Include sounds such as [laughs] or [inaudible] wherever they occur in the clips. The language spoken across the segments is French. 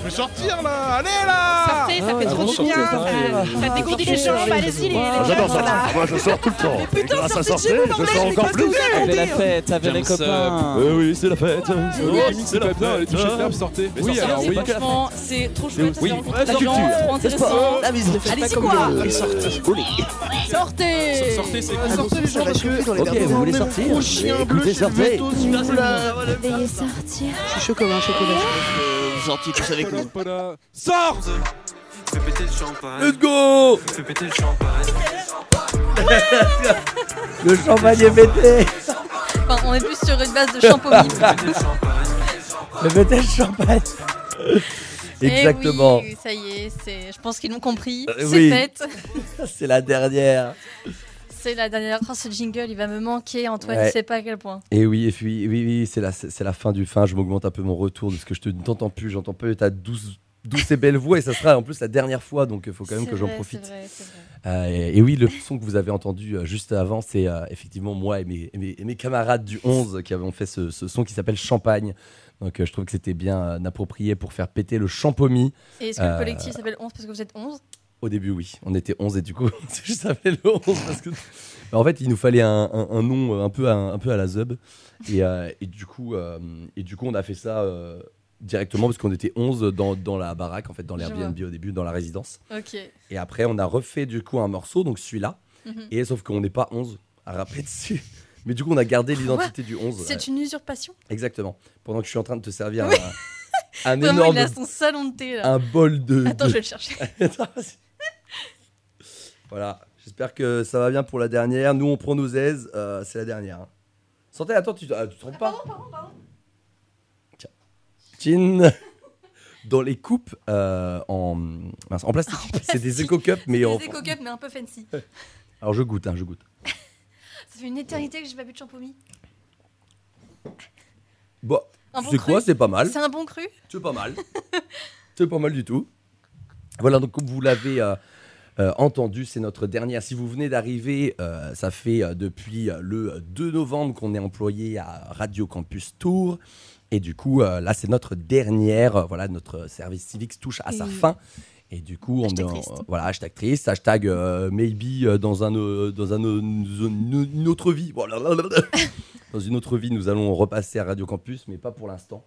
Je vais sortir là Allez là Sortez, ça fait Ah, trop du bien. sortez, Ça, ça dégourdit les jambes, allez-y, les, les Ah, J'adore jeunes, ça. là. Moi, je sors tout le temps. Grâce à sortir, je sors encore plus. La fête, avec les James, copains. Oui, oui, c'est la fête. Oui, c'est bien, allez toucher le verbe, sortez. Oui, alors oui. Franchement, c'est trop chouette. Oui, c'est la gens, culture. trop intéressant. La mise de Allez-y quoi Sortez. Sortez Sortez, c'est Sortez les gens parce que... Ok, vous voulez sortir Gros chien bleu Écoutez, chez sortez. Veto, s'il vous plaît. Veuillez sortir. Je suis chaud comme un chocolat. Vous sortiez tous avec nous. Sors Fais péter le champagne. Let's go Fais péter le champagne. [laughs] Le champagne est pété Enfin, on est plus sur une base de champomis. Fais péter le champagne. Le pété le champagne Exactement. Eh oui, ça y est, je pense qu'ils l'ont compris. Euh, c'est oui. fait. [laughs] C'est la dernière. C'est la dernière. Oh, ce jingle, il va me manquer, Antoine, Ouais. ne sait pas à quel point. Et oui, et puis, oui, oui, c'est la, c'est la fin du fin. Je m'augmente un peu mon retour de ce que je te t'entends plus. J'entends plus ta douce, douce et belle voix. Et ça sera en plus la dernière fois. Donc il faut quand même que j'en profite. Vrai, vrai. Euh, et, et oui, le son que vous avez entendu euh, juste avant, c'est euh, effectivement moi et mes, et mes- et mes camarades du 11 qui avons fait ce, ce son qui s'appelle Champagne. Donc euh, je trouve que c'était bien euh, approprié pour faire péter le champomis. Et est-ce que Euh, le collectif s'appelle 11 parce que vous êtes 11 Au début, oui, on était 11 et du coup, [laughs] je savais le 11 parce que. [laughs] Bah, en fait, il nous fallait un, un- un nom euh, un peu à, un peu à la Zub. Et, euh, et, du coup, euh, et du coup, on a fait ça euh, directement parce qu'on était 11 dans, dans la baraque, en fait, dans l'Airbnb au début, dans la résidence. Et après, on a refait du coup un morceau, donc celui-là. Mhm. Et sauf qu'on n'est pas 11 à rapper dessus. Mais du coup, on a gardé l'identité du 11. C'est ouais. une usurpation? Exactement. Pendant que je suis en train de te servir Oui. un, un Vraiment, énorme il a son salon de thé là. un bol de. Attends, de- je vais le chercher. [laughs] Attends. Voilà, j'espère que ça va bien pour la dernière. Nous, on prend nos aises, euh, c'est la dernière. hein. Santé, attends, tu, ah, tu te trompes pas Tiens. Chin. [laughs] Dans les coupes euh, en, mince, en plastique. C'est des éco-cups, mais C'est en. des éco-cups, mais un peu fancy. Alors je goûte, hein, je goûte. [laughs] Ça fait une éternité que j'ai pas bu de champomis. Bon, Un cru quoi, c'est pas mal. C'est un bon cru C'est pas mal. c'est pas mal du tout. Voilà, donc comme vous l'avez euh, euh, entendu, c'est notre dernière. Si vous venez d'arriver, euh, ça fait euh, depuis euh, le 2 novembre qu'on est employé à Radio Campus Tours. Et du coup, euh, là, c'est notre dernière. euh, voilà, notre service civique touche à sa fin. Et du coup, on Hashtag est en- triste. voilà, hashtag triste, hashtag euh, maybe euh, dans, un, euh, dans un, euh, une, autre vie. [laughs] Dans une autre vie, nous allons repasser à Radio Campus, mais pas pour l'instant.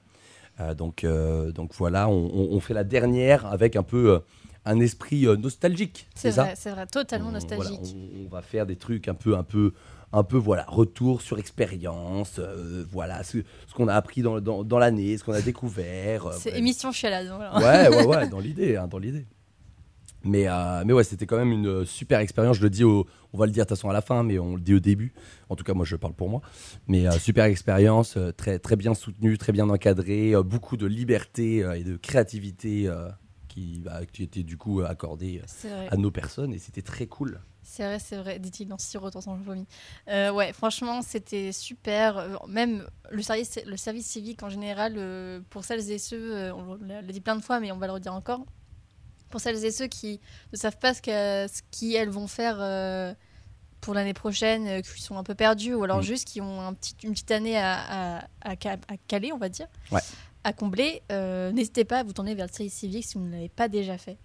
Euh, donc, euh, donc voilà, on, fait la dernière avec un peu euh, un esprit euh, nostalgique. C'est ça vrai, c'est vrai, totalement On- nostalgique. voilà, on, on va faire des trucs un peu, un peu, un peu, voilà, retour sur expérience, euh, voilà, ce, ce qu'on a appris dans, dans, dans l'année, ce qu'on a découvert. euh, C'est émission chialade. voilà. Ouais, ouais, ouais, [laughs] dans l'idée, hein, dans l'idée. Mais, euh, mais ouais, c'était quand même une super expérience. Je le dis, au, on va le dire de toute façon à la fin, mais on le dit au début. En tout cas, moi, je parle pour moi. Mais euh, super expérience, euh, très, très bien soutenue, très bien encadrée, beaucoup de liberté et de créativité qui, bah, qui était du coup accordée à nos personnes et c'était très cool. C'est vrai, c'est vrai, dit-il en sirotant son vomi. Euh, ouais, franchement, c'était super. Euh, Même le service, le service civique en général, euh, pour celles et ceux, euh, on l'a dit plein de fois, mais on va le redire encore, pour celles et ceux qui ne savent pas ce qu'elles vont faire pour l'année prochaine, qui sont un peu perdus, ou alors Mm. juste qui ont un petit, une petite année à, à, à caler, on va dire, Ouais. À combler, euh, n'hésitez pas à vous tourner vers le service civique si vous ne l'avez pas déjà fait.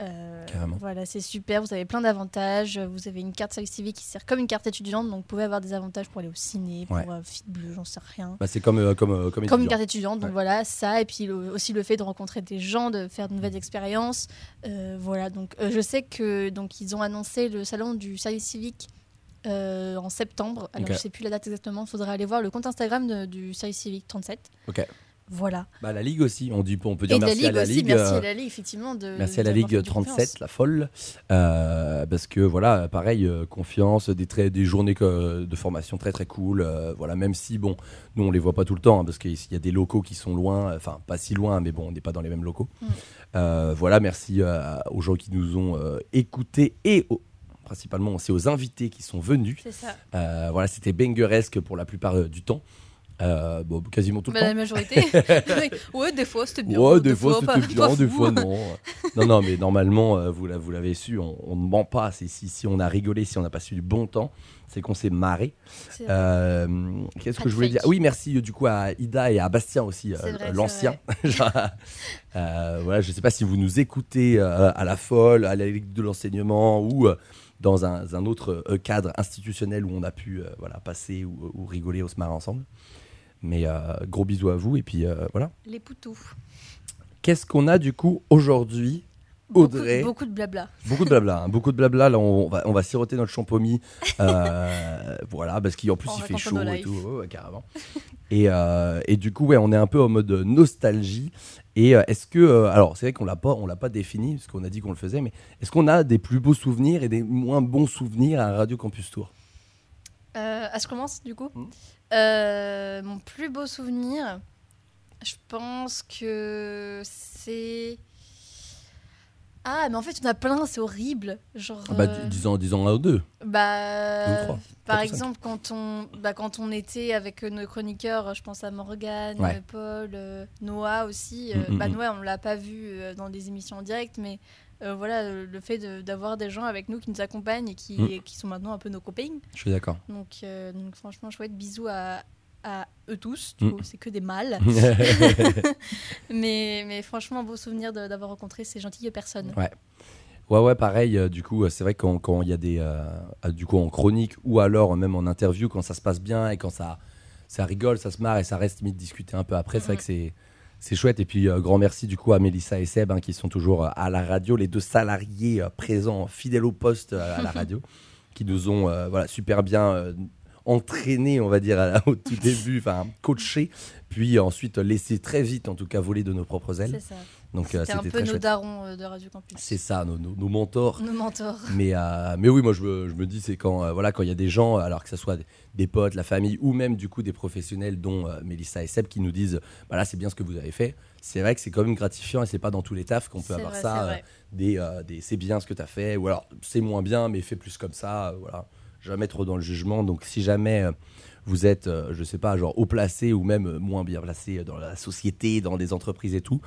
Euh. Voilà, c'est super. Vous avez plein d'avantages. Vous avez une carte service civique qui sert comme une carte étudiante, donc vous pouvez avoir des avantages pour aller au ciné, pour euh, Fit Bleu, j'en sais rien. Bah, c'est comme, euh, comme, euh, comme, Comme une carte étudiante, donc Ouais. voilà, ça, et puis le- aussi le fait de rencontrer des gens, de faire de nouvelles expériences. Euh, voilà, donc je sais que donc ils ont annoncé le salon du service civique euh, en septembre. Alors Ok. je sais plus la date exactement, il faudra aller voir le compte Instagram de- du service civique 37. Ok. Voilà. Bah, la Ligue aussi, on, dit, on peut dire Et de la merci à Ligue la aussi, Ligue. merci euh, à la Ligue, effectivement. De, Merci à la Ligue fait du 37, confiance. la folle. Euh, parce que voilà, pareil, euh, confiance, des, très, des journées que- de formation très très cool. euh, voilà, même si, bon, nous on les voit pas tout le temps, hein, parce qu'il y a des locaux qui sont loin, enfin pas si loin, mais bon, on n'est pas dans les mêmes locaux. Mm. Euh, voilà, merci euh, aux gens qui nous ont euh, écoutés et aux- principalement c'est aux invités qui sont venus. C'est ça. Euh, voilà, c'était bangeresque pour la plupart euh, du temps. Euh, bon, quasiment tout le Bah, temps. la majorité. [laughs] ouais, des fois c'était bien. Ouais, des fois pas- c'était bien, des fois non. [laughs] non, non, mais normalement, euh, vous, l'a- vous l'avez su, on, ne ment pas. Si, si on a rigolé, si on a passé du bon temps, c'est qu'on s'est marré. Euh, Qu'est-ce que je voulais dire? Oui, merci du coup à Ida et à Bastien aussi, l'ancien. [laughs] Voilà, je ne sais pas si vous nous écoutez à la folle, à la Ligue de l'enseignement ou dans un, un autre cadre institutionnel où on a pu voilà, passer ou, ou rigoler ou se marrer ensemble. Mais euh, gros bisous à vous et puis euh, voilà. Les poutous. Qu'est-ce qu'on a du coup aujourd'hui Beaucoup- Audrey. Beaucoup, de blabla. Beaucoup de blabla, hein, [laughs] beaucoup de blabla. Là, on va, on va siroter notre champomis. euh, [laughs] voilà, parce qu'en plus, il fait chaud et tout, ouais, ouais, carrément. Et, euh, et du coup, ouais, on est un peu en mode nostalgie. Et euh, est-ce que, euh, alors, c'est vrai qu'on l'a pas, on l'a pas défini parce qu'on a dit qu'on le faisait, mais est-ce qu'on a des plus beaux souvenirs et des moins bons souvenirs à Radio Campus Tour? Euh, je commence du coup? Hmm. Euh, mon plus beau souvenir, je pense que c'est. Ah, mais en fait, il y en a plein, c'est horrible. Genre. Ah bah, euh, disons, disons un ou deux. bah, Deux ou trois. par exemple, quand on, bah, quand on était avec euh, nos chroniqueurs, je pense à Morgane, Ouais. Paul, euh, Noah aussi. Mm, mm, bah, mm. Noah, on l'a pas vu dans des émissions en direct, mais euh, voilà, euh, le fait de- d'avoir des gens avec nous qui nous accompagnent et qui, Mm. qui sont maintenant un peu nos copains. Je suis d'accord. Donc, euh, donc franchement, chouette. Bisous à, à eux tous. Mm. Coup, c'est que des mâles. [laughs] [laughs] mais, mais franchement, beau souvenir d'avoir rencontré ces gentilles personnes. Ouais. Ouais, ouais, pareil. euh, du coup, euh, c'est vrai quand quand il y a des. euh, du coup, en chronique ou alors même en interview, quand ça se passe bien et quand ça, ça rigole, ça se marre et ça reste limite discuter un peu après, c'est vrai que c'est. C'est chouette. Et puis, euh, grand merci du coup à Mélissa et Seb hein, qui sont toujours euh, à la radio, les deux salariés euh, présents, fidèles au poste à la radio, [laughs] qui nous ont voilà, super bien entraînés, on va dire, à au tout [laughs] début, enfin, coachés, puis ensuite laissés très vite, en tout cas, voler de nos propres ailes. C'est ça. Donc, euh, C'était un peu nos chouette. darons euh, de Radio Campus. C'est ça, nos, nos- nos mentors. Nos mentors. Mais, euh, mais oui, moi je me, je me dis, c'est quand voilà quand il y a des gens, alors que ce soit des, des potes, la famille ou même du coup des professionnels dont euh, Mélissa et Seb qui nous disent, voilà, c'est bien ce que vous avez fait. C'est vrai que c'est quand même gratifiant et c'est pas dans tous les tafs qu'on peut avoir vrai, ça. euh, des, euh, des c'est bien ce que tu as fait ou alors c'est moins bien mais fais plus comme ça. voilà, jamais trop dans le jugement. Donc si jamais euh, vous êtes, euh, je sais pas, genre haut placé ou même moins bien placé dans la société, dans des entreprises et tout,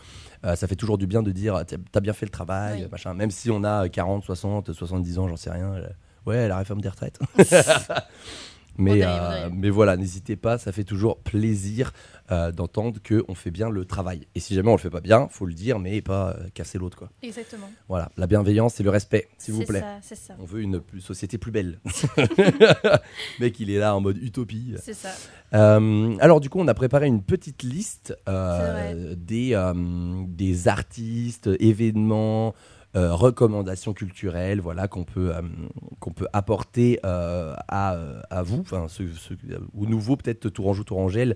euh, ça fait toujours du bien de dire t'as t'as bien fait le travail, Oui. machin. Même si on a 40, 60, 70 ans, j'en sais rien. euh, ouais, la réforme des retraites. [laughs] [laughs] mais, euh, mais voilà, n'hésitez pas, ça fait toujours plaisir euh, d'entendre qu'on fait bien le travail. Et si jamais on le fait pas bien, faut le dire, mais pas euh, casser l'autre. quoi. Exactement. Voilà, la bienveillance et le respect, s'il vous C'est plaît. ça, c'est ça. On veut une plus- société plus belle. [laughs] [laughs] Mec, il est là en mode utopie. C'est ça. Euh, alors du coup, on a préparé une petite liste C'est des, des artistes, événements, recommandations culturelles, voilà qu'on peut euh, qu'on peut apporter euh, à, à vous, enfin aux nouveaux peut-être Tourangeau, Tourangelle.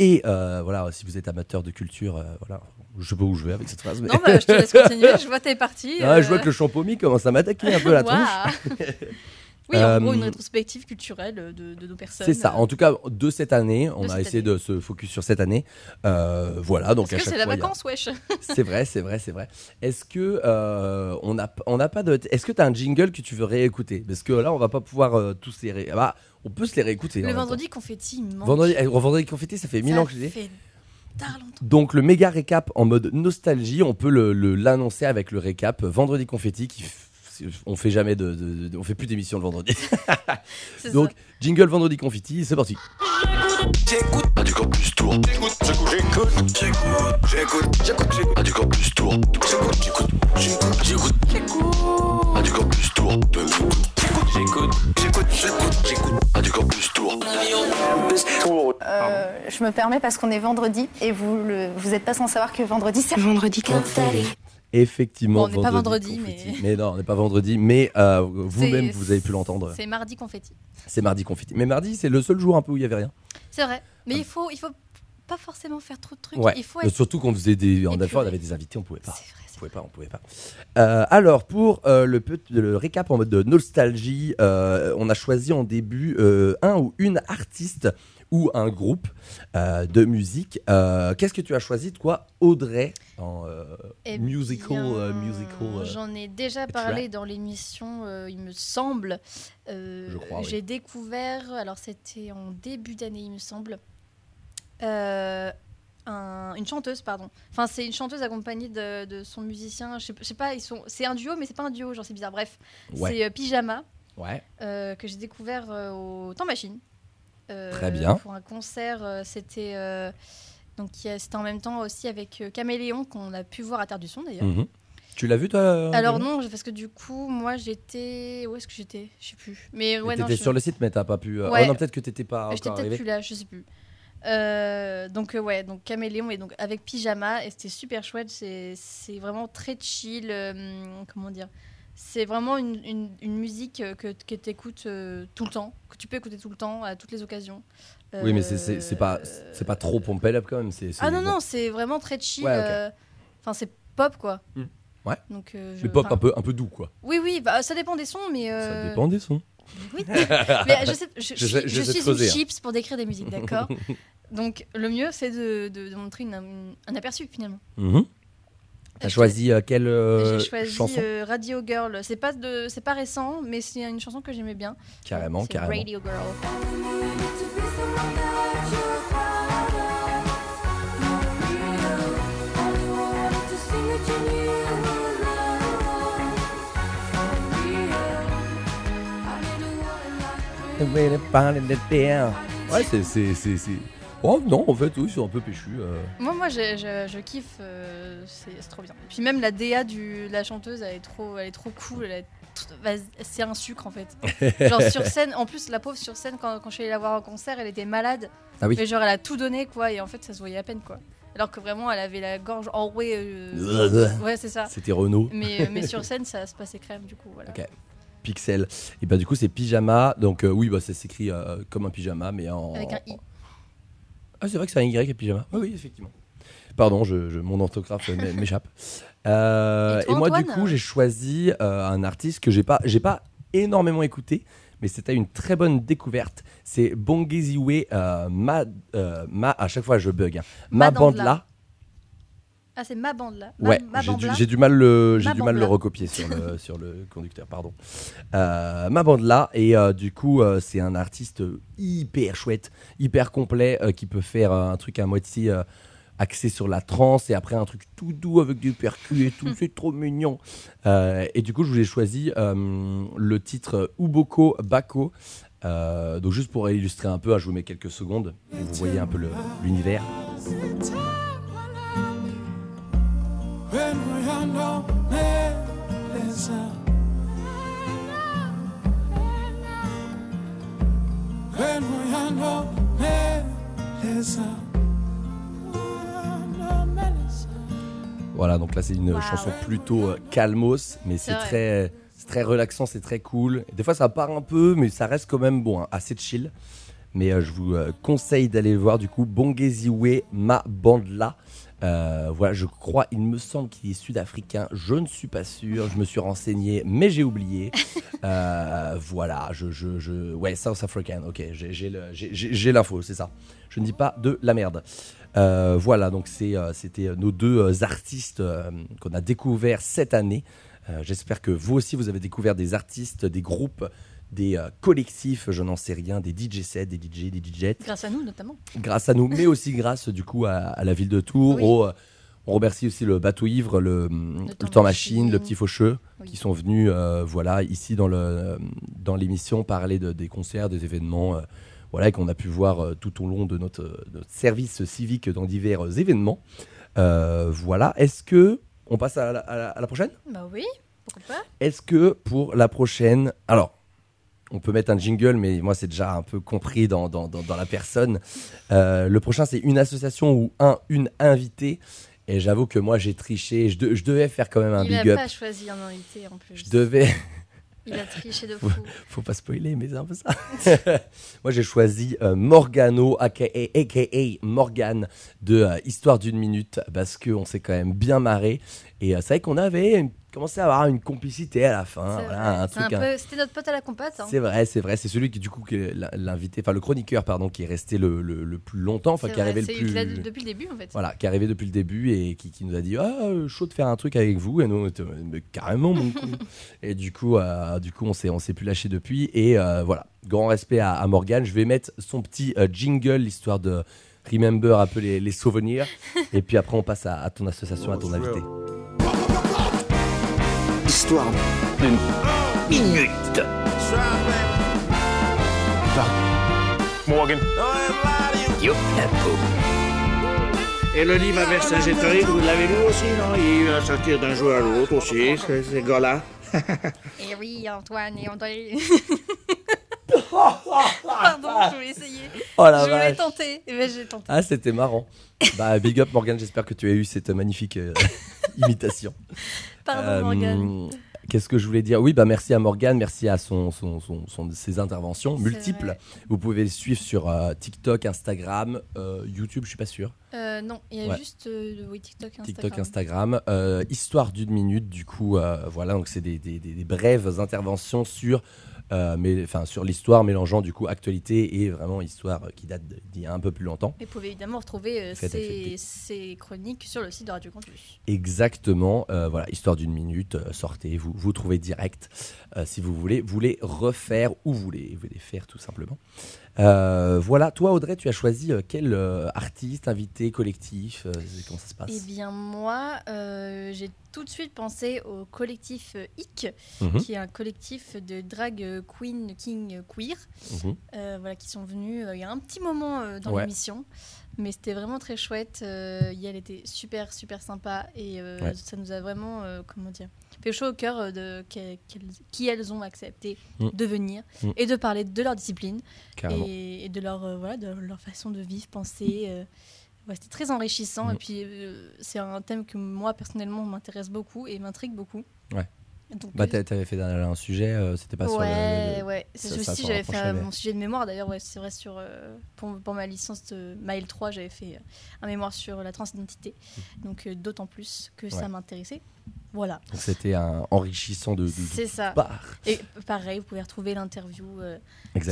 Et euh, voilà, si vous êtes amateur de culture, euh, voilà, je sais pas où je vais avec cette phrase. Mais... Non, bah, je te laisse continuer. Je vois t'es parti. Ah, [laughs] Je vois que le champomis commence à m'attaquer un peu la tronche. [laughs] oui, en gros, Euh, une rétrospective culturelle de, de nos personnes. C'est ça. En tout cas, de cette année, on a essayé année. de se focus sur cette année. Euh, voilà, donc Parce que c'est la y a- vacance, wesh. [laughs] C'est vrai, c'est vrai, c'est vrai. Est-ce que euh, on n'a on pas de Est-ce que tu as un jingle que tu veux réécouter? Parce que là, on va pas pouvoir euh, tous les ré... ah bah, on peut se les réécouter. Le vendredi confetti, il. Vendredi, eh, vendredi confetti, ça fait mille ans que je l'ai. fait. Donc le méga récap en mode nostalgie, on peut le- le- l'annoncer avec le récap vendredi confetti qui on fait jamais de, de- de- on fait plus d'émissions le vendredi. [laughs] Donc ça. jingle vendredi confetti, c'est parti. J'écoute Radio Campus Tour. J'écoute, j'écoute, j'écoute, j'écoute, j'écoute, j'écoute. Radio Campus Tour. J'écoute, j'écoute, j'écoute, j'écoute, j'écoute. Radio Campus Tour. J'écoute, j'écoute, j'écoute, j'écoute, j'écoute. Radio Campus Tour. Euh, je me permets parce qu'on est vendredi et vous le, vous êtes pas sans savoir que vendredi c'est Vendredi confetti. Effectivement, Bon, on n'est pas vendredi, confetti. mais- non, on n'est pas vendredi, mais euh, vous-même vous avez pu l'entendre. C'est mardi confetti. C'est mardi confetti. Mais mardi, c'est le seul jour un peu où il y avait rien. C'est vrai. Mais il faut, il faut pas forcément faire trop de trucs. Ah. Ouais. Il faut Euh, être. Surtout qu'on faisait des, en effet, on avait des invités, on pouvait pas. C'est vrai, On pouvait pas, on pouvait pas. Euh, alors pour euh, le, le récap en mode de nostalgie, on a choisi en début un ou une artiste ou un groupe euh, de musique. Euh, Qu'est-ce que tu as choisi de quoi, Audrey, en euh, Eh musical, bien, musical J'en ai déjà parlé dans l'émission, il me semble. Je crois, oui. J'ai découvert, alors c'était en début d'année, il me semble. euh, un- une chanteuse, pardon. Enfin, c'est une chanteuse accompagnée de, de son musicien. Je sais, je sais pas, ils sont. C'est un duo, mais c'est pas un duo, genre c'est bizarre. Bref, Ouais. c'est euh, Pyjama Ouais. euh, que j'ai découvert euh, au Temps Machine. Euh, Très bien. Pour un concert, euh, c'était euh, donc c'était en même temps aussi avec Caméléon qu'on a pu voir à Terre du Son d'ailleurs. Mhm. Tu l'as vu toi Alors non, parce que du coup, moi j'étais. Où est-ce que j'étais? Je sais plus. Mais ouais. T'étais je- sur le site, mais t'as pas pu. Ouais. Oh non, peut-être que t'étais pas J'étais encore peut-être plus là, je sais plus. Euh, donc euh, ouais, donc Caméléon et donc avec pyjama et c'était super chouette. C'est c'est vraiment très chill. euh, comment dire? C'est vraiment une, une, une musique euh, que, que tu écoutes tout le temps, que tu peux écouter tout le temps à toutes les occasions. Oui, mais c'est- pas, Euh, c'est pas trop pompé up quand même. Ah non bon. non, c'est vraiment très chill. Ouais, euh, Enfin c'est pop quoi. Hmm. Ouais. Donc euh, je- Mais pop un peu, un peu doux quoi. Oui oui, bah, ça dépend des sons, mais. Ça euh, dépend des sons. oui. mais je, sais, je, je, [laughs] suis creuser, une hein. chips pour décrire des musiques, d'accord [laughs] Donc le mieux, c'est de, de- de montrer une- un aperçu finalement. Mhm. T'as choisi euh, quelle euh, J'ai choisi chanson euh, Radio Girl. C'est pas de, c'est pas récent, mais c'est une chanson que j'aimais bien. Carrément, C'est carrément. Radio Girl. Ouais, c'est. c'est- c'est- c'est- Oh non, en fait, oui, c'est un peu péchu. euh. Moi, moi, je, je- je kiffe. euh, c'est c'est trop bien. Puis même la DA du, de la chanteuse, elle est trop, elle est trop cool. elle est tr- vas- C'est un sucre en fait. [laughs] genre sur scène, en plus la pauvre sur scène quand, quand je suis allée la voir en concert, elle était malade. Ah oui. Mais genre elle a tout donné quoi et en fait ça se voyait à peine quoi. Alors que vraiment elle avait la gorge enrouée. euh, ouais c'est ça. C'était Renault. Mais, mais sur scène ça se passait crème du coup voilà. Ok. Pixel. Et bah, du coup, c'est pyjama. Donc, euh, oui, bah, ça s'écrit euh, comme un pyjama, mais en. Avec un i. Ah, c'est vrai que c'est un Y et pyjama. Oui, oui, effectivement. Pardon, je, je- mon orthographe m'é- [laughs] m'échappe. Euh, Et et, moi, du coup, j'ai choisi euh, un artiste que j'ai pas, j'ai pas énormément écouté, mais c'était une très bonne découverte. C'est Bongeziwe euh, Ma, euh, Ma. À chaque fois, je bug. hein. Ma Mandla. Bandla. Ah c'est ma bande là. Ma- Ouais, ma j'ai bande du, là. j'ai du mal le, j'ai Ma du mal le recopier sur le, [laughs] sur le conducteur, pardon. Euh, ma bande là, et euh, du coup, euh, c'est un artiste hyper chouette, hyper complet, euh, qui peut faire euh, un truc à moitié euh, axé sur la trance, et après un truc tout doux avec du percu et tout, [laughs] c'est trop mignon. Euh, et du coup, je vous ai choisi euh, le titre Uboko Bako. Euh, donc juste pour illustrer un peu, hein, je vous mets quelques secondes, vous voyez un peu Voilà, donc là c'est une Wow. chanson plutôt euh, calmos, mais c'est très, c'est très relaxant, c'est très cool. Des fois ça part un peu, mais ça reste quand même bon, hein, assez chill. Mais euh, je vous euh, conseille d'aller le voir du coup, Bongeziwe Ma Bandla. Euh, voilà, je crois, il me semble qu'il est sud-africain. Je ne suis pas sûr, je me suis renseigné, mais j'ai oublié. [laughs] Euh, voilà, je, je, je, ouais, South African. Ok, j'ai- l'info, c'est ça. Je ne dis pas de la merde. Euh, voilà, donc c'était nos deux artistes qu'on a découverts cette année. J'espère que vous aussi, vous avez découvert des artistes, des groupes, des euh, collectifs, je n'en sais rien, des DJ sets, des DJ, des DJs, Grâce à nous notamment. grâce à nous, mais aussi grâce du coup à, à la ville de Tours. Oui. au, on remercie aussi le bateau ivre, le, le Temps temps machine, Machine. le petit faucheux, Oui. qui sont venus, euh, voilà, ici dans le dans l'émission parler de- des concerts, des événements, euh, voilà, et qu'on a pu voir euh, tout au long de notre, notre service civique dans divers événements. Voilà. Est-ce que on passe à la- à la- à la prochaine? Bah oui, pourquoi pas. est-ce que pour la prochaine. Alors, on peut mettre un jingle, mais moi, c'est déjà un peu compris dans, dans, dans- dans la personne. Euh, le prochain, c'est une association ou un, une invitée. Et j'avoue que moi, j'ai triché. Je, de- je devais faire quand même un Il a big up. pas choisi un invité en plus. Je devais. [laughs] Il a triché de fou. Faut pas spoiler, mais c'est un peu ça. [laughs] moi, j'ai choisi euh, Morgano, aka, aka Morgan, de euh, Histoire d'une minute, parce qu'on s'est quand même bien marré. Et euh, c'est vrai qu'on avait une- commencé à avoir une complicité à la fin. Voilà, un peu- C'était notre pote à la compote. hein. C'est vrai, c'est vrai. C'est celui qui, du coup, l'invité, enfin le chroniqueur, pardon, qui est resté le, le- le plus longtemps, enfin qui est arrivé le plus. dit depuis le début en fait. Voilà, qui est arrivé depuis le début et qui, qui nous a dit Ah, chaud de faire un truc avec vous. Et nous, on était, Mais carrément, mon con. [laughs] Et du coup, euh, du coup on s'est on s'est plus lâché depuis. Et euh, voilà, grand respect à, à Morgane. Je vais mettre son petit euh, jingle, histoire de remember un peu les, les souvenirs. [laughs] Et puis après, on passe à, à ton association, à ton invité. Histoire d'une minute. Morgan. Et le livre à Vercingétorix, vous l'avez lu aussi, non? Il va sortir d'un jour à l'autre aussi, ces, ces gars-là. [laughs] Et oui, Antoine et André. [laughs] Pardon, je voulais essayer. Oh la je voulais vache. tenter. Et j'ai tenté. Ah, c'était marrant. Bah, big up Morgan, j'espère que tu as eu cette magnifique euh, [laughs] imitation. Pardon, Euh, Morgane. Qu'est-ce que je voulais dire? Oui, bah merci à Morgan, merci à son, son, son- son- ses interventions multiples. vrai. Vous pouvez le suivre sur euh, TikTok, Instagram, euh, YouTube, je suis pas sûr. Euh, non, il y a Ouais. juste oui, TikTok, Instagram. TikTok, Instagram. Histoire d'une minute, du coup, voilà, donc c'est des, des- des- des brèves interventions sur, euh, mais, enfin, sur l'histoire mélangeant du coup actualité et vraiment histoire qui date d'il y a un peu plus longtemps. Et vous pouvez évidemment retrouver euh, ces, chroniques sur le site de Radio Campus. Exactement, euh, voilà, histoire d'une minute, euh, sortez, vous, vous trouvez direct euh, si vous voulez, vous les refaire ou vous les, vous les faire tout simplement. Euh, voilà, toi Audrey, tu as choisi euh, quel euh, artiste, invité, collectif, euh, comment ça se passe? Eh bien, moi, j'ai tout de suite pensé au collectif IC, Mhm, qui est un collectif de drag queen, king queer, mhm. voilà, qui sont venus il y a un petit moment dans Ouais. l'émission. Mais c'était vraiment très chouette. Yael était super, super sympa. Et Ouais. ça nous a vraiment, comment dire, fait chaud au cœur euh, de qui elles ont accepté Mm. de venir Mm. et de parler de leur discipline et, et de, leur, euh, voilà, de leur façon de vivre, penser. euh, ouais, C'était très enrichissant. Mm. Et puis, euh, c'est un thème que moi, personnellement, m'intéresse beaucoup et m'intrigue beaucoup. Ouais. Donc, Bah, euh, t'a- t'avais fait un, un sujet, euh, c'était pas sur le- le, ouais. C'est aussi, j'avais fait mais- mon sujet de mémoire d'ailleurs, ouais, c'est vrai, sur, euh, pour, pour ma licence de Mail 3, j'avais fait euh, un mémoire sur la transidentité. Donc euh, d'autant plus que ça m'intéressait. Voilà, Donc c'était un enrichissant de, de, c'est ça. part. Et pareil, vous pouvez retrouver l'interview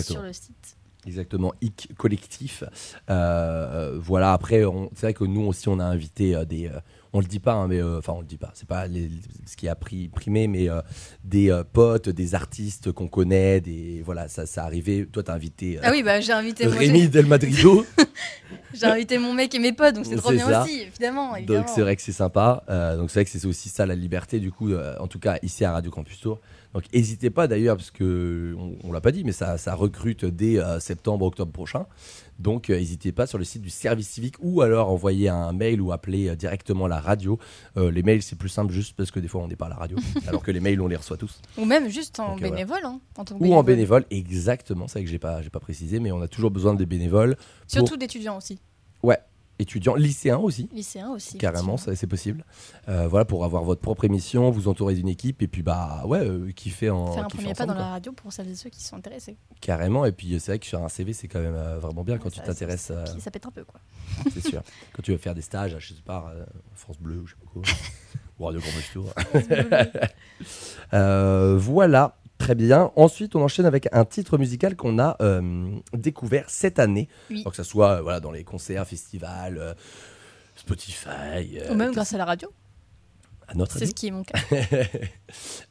sur le site. Exactement, hic collectif. Voilà, après, c'est vrai que nous aussi, on a invité des. On le dit pas, hein, mais euh, enfin, on le dit pas. C'est pas les- ce qui a pris, primé, mais euh, des euh, potes, des artistes qu'on connaît, des voilà, ça, ça arrivait. Toi, t'as invité Ah oui, bah, j'ai invité, moi, Rémi Del Madrido. [laughs] j'ai- invité mon mec et mes potes, donc c'est trop bien ça. aussi, évidemment. donc c'est vrai que c'est sympa. Donc c'est vrai que c'est aussi ça la liberté, du coup, en tout cas ici à Radio Campus Tour. Donc n'hésitez pas d'ailleurs, parce que on, on l'a pas dit, mais ça, ça recrute dès septembre, octobre prochain. Donc euh, n'hésitez pas sur le site du service civique ou alors envoyer un mail ou appeler euh, directement la radio. Euh, les mails c'est plus simple juste parce que des fois on n'est pas à la radio, [laughs] alors que les mails on les reçoit tous. Ou même juste en Donc, bénévole. hein, en tant que Ou en bénévole, exactement, c'est vrai que j'ai pas, pas précisé, mais on a toujours besoin des bénévoles. Surtout d'étudiants aussi. Étudiants, lycéens aussi. Lycéens aussi. Carrément, c'est possible. Euh, voilà, pour avoir votre propre émission, vous entourez d'une équipe et puis bah ouais, euh, kiffer en Faire un premier pas dans quoi. la radio pour celles et ceux qui sont intéressés. Carrément, et puis c'est vrai que sur un CV c'est quand même euh, vraiment bien quand Ça- tu t'intéresses, ça- euh, ça- Ça pète un peu, quoi. [laughs] c'est sûr. [laughs] Quand tu veux faire des stages, je sais pas, France Bleu ou je sais pas quoi, [laughs] ou Radio Tour. Euh, voilà, très bien. Ensuite, on enchaîne avec un titre musical qu'on a euh, découvert cette année. Oui. Que ça soit euh, voilà, dans les concerts, festivals, euh, Spotify. Ou même grâce à la radio. à notre C'est ce qui est mon cas.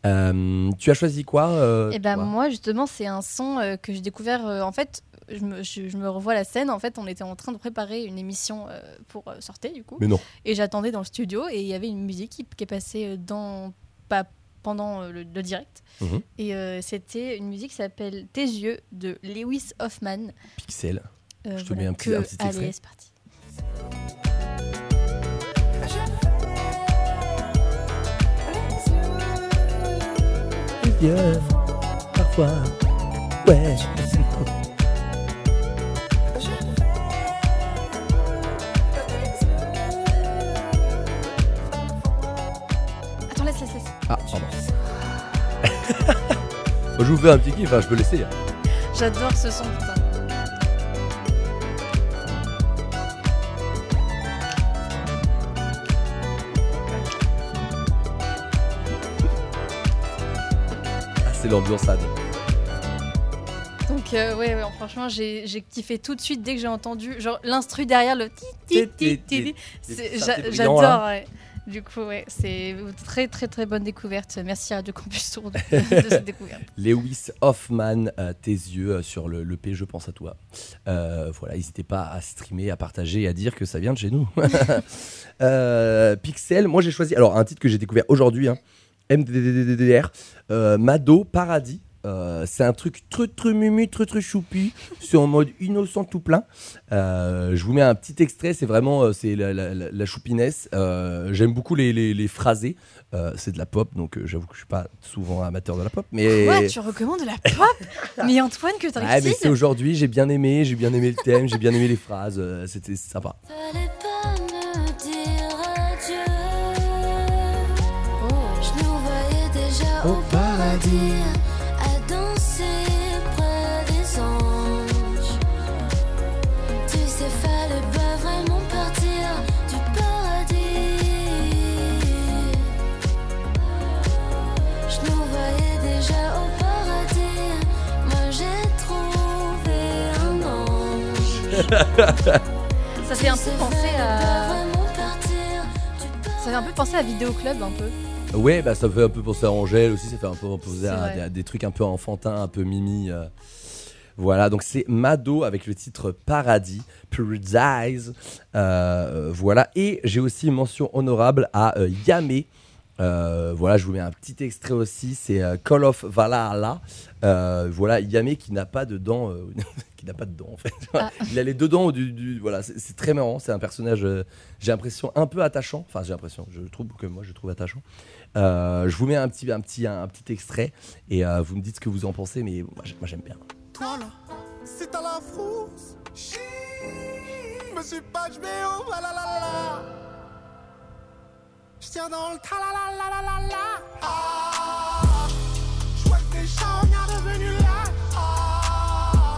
[laughs] Tu as choisi quoi Et ben moi justement c'est un son que j'ai découvert en fait je me, je, je me revois la scène en fait on était en train de préparer une émission pour sortir du coup Mais non. et j'attendais dans le studio et il y avait une musique qui, qui est passée dans pas pendant euh, le, le direct Mhm. et euh, c'était une musique qui s'appelle Tes yeux de Lewis Hoffman Pixel. Euh, Je te mets un petit- un petit extrait. allez c'est parti parfois. Ouais. Ah, pardon. [laughs] Je vous fais un petit kiff, hein, je peux laisser. j'adore ce son putain Ah, c'est l'ambiance ad. Donc euh, ouais, ouais, franchement j'ai j'ai kiffé tout de suite dès que j'ai entendu genre l'instru derrière le ti ti ti ti. ti. C'est- synthés j'a- brillants, J'adore. ouais. Du coup, ouais, c'est une très très très bonne découverte. Merci à Radio Campus Tour de, [laughs] de cette découverte. Lewis Hoffman, euh, tes yeux euh, sur le, le P, je pense à toi. Euh, voilà, n'hésitez pas à streamer, à partager et à dire que ça vient de chez nous. [laughs] [laughs] Euh, Pixel, moi j'ai choisi, alors un titre que j'ai découvert aujourd'hui, hein, MDDDR, euh, Mado Paradis. Euh, c'est un truc tru tru mumu, tru tru choupi, c'est en mode innocent tout plein. Euh, je vous mets un petit extrait, c'est vraiment euh, c'est la, la- la- la choupinesse. Euh, J'aime beaucoup les, les, les phrasés. Euh, c'est de la pop, donc euh, j'avoue que je suis pas souvent amateur de la pop, mais Quoi, tu recommandes de la pop? [laughs] Mais Antoine, que ah, mais c'est aujourd'hui, j'ai bien aimé, j'ai bien aimé le thème, j'ai bien aimé les phrases, euh, c'était sympa. Fallait pas me dire adieu. Oh. Je nous voyais déjà au paradis, Ça fait un peu penser à. Ça fait un peu penser à Vidéo Club un peu. Ouais, bah ça fait un peu penser à Angèle aussi, ça fait un peu penser à, des- à des trucs un peu enfantins, un peu mimi. euh. Voilà, donc c'est Mado avec le titre Paradis, Paradise. Euh, voilà, et j'ai aussi une mention honorable à euh, Yamé. Euh, voilà, je vous mets un petit extrait aussi, c'est euh, Call of Valhalla. Euh, voilà, Yamé qui n'a pas de dents, euh, [laughs] qui n'a pas de dents en fait. Ah. [laughs] Il a les deux dents du, du- voilà, c'est très marrant. C'est un personnage, euh, j'ai l'impression un peu attachant. Enfin, j'ai l'impression, je trouve que moi je trouve attachant. Euh, je vous mets un petit, un petit, un, petit extrait et euh, vous me dites ce que vous en pensez. Mais moi, j'ai- moi, j'aime bien. Toi là, c'est à la frousse. Chut, Me suis pas, je Je dans le ta la la la la la la. Ah, des charognards devenus là. Ah,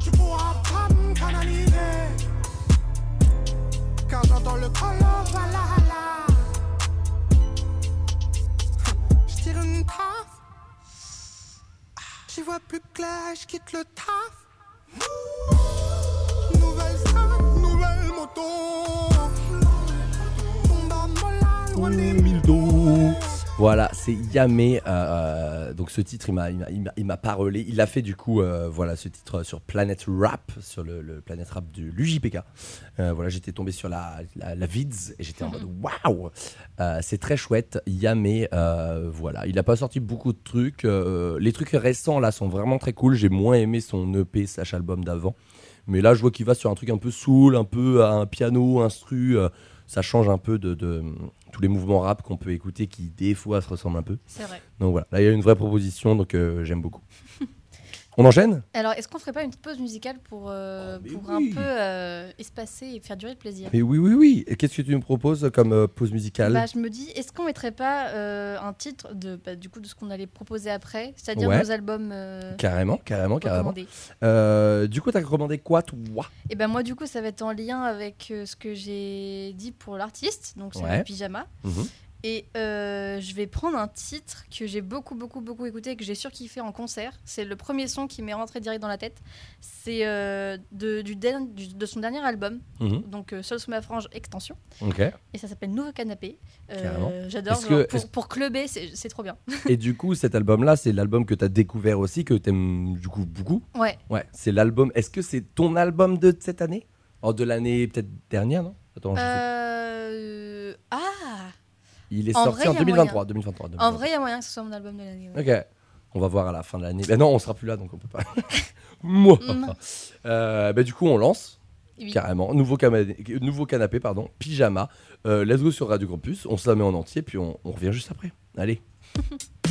tu pourras pas me canaliser. Car j'entends le colo, voilà là. Je tire une taf. J'y vois plus clair, je quitte le taf. Nouvelle salle, nouvelle moto. Voilà, c'est Yamé. euh, euh, donc ce titre, il m'a, il parlé. Il a fait du coup, euh, voilà, ce titre sur Planet Rap, sur le, le Planet Rap de l'UJPK. Euh, voilà, j'étais tombé sur la, la, la vids et j'étais en mode [laughs] waouh, c'est très chouette. Yamé, voilà, il a pas sorti beaucoup de trucs. les trucs récents là sont vraiment très cool. J'ai moins aimé son EP slash album d'avant. Mais là, je vois qu'il va sur un truc un peu soul, un peu à un piano, instru. Ça change un peu de, de- tous les mouvements rap qu'on peut écouter qui, des fois, se ressemblent un peu. C'est vrai. Donc voilà, là, il y a une vraie proposition, donc euh, j'aime beaucoup. On enchaîne Alors, est-ce qu'on ferait pas une petite pause musicale pour, euh, mais pour oui. un peu euh, espacer et faire durer le plaisir? Mais oui, oui, oui. Et qu'est-ce que tu me proposes comme euh, pause musicale? Bah, je me dis, est-ce qu'on mettrait pas euh, un titre de, bah, du coup, de ce qu'on allait proposer après, c'est-à-dire Ouais. nos albums euh, Carrément, carrément, carrément. Euh, du coup, t'as recommandé quoi, toi? Et ben moi, du coup, ça va être en lien avec euh, ce que j'ai dit pour l'artiste, donc c'est Ouais. le pyjama. Mhm. Et euh, je vais prendre un titre que j'ai beaucoup, beaucoup, beaucoup écouté et que j'ai surkiffé en concert. C'est le premier son qui m'est rentré direct dans la tête. C'est euh, de, du de son dernier album, Mhm. donc euh, Seul sous ma frange extension. Ok. Et ça s'appelle Nouveau Canapé. Euh. J'adore. Que- pour, pour clubber, c'est trop bien. [laughs] Et du coup, cet album-là, c'est l'album que t'as découvert aussi, que t'aimes du coup beaucoup. Ouais. Ouais, c'est l'album. Est-ce que c'est ton album de cette année? Oh, de l'année peut-être dernière, non? Attends, je Euh, Ah Il est en sorti vrai, en y a 2023. moyen. 2023, En 2023. vrai, il y a moyen que ce soit mon album de l'année. ouais. Ok. On va voir à la fin de l'année. Ben non, on sera plus là, donc on peut pas. [laughs] Moi. Euh, ben du coup, on lance. Oui. Carrément. Nouveau, cama- nouveau canapé, pardon. Pyjama. Euh, let's go sur Radio Campus. On se la met en entier, puis on, on revient juste après. Allez. [laughs]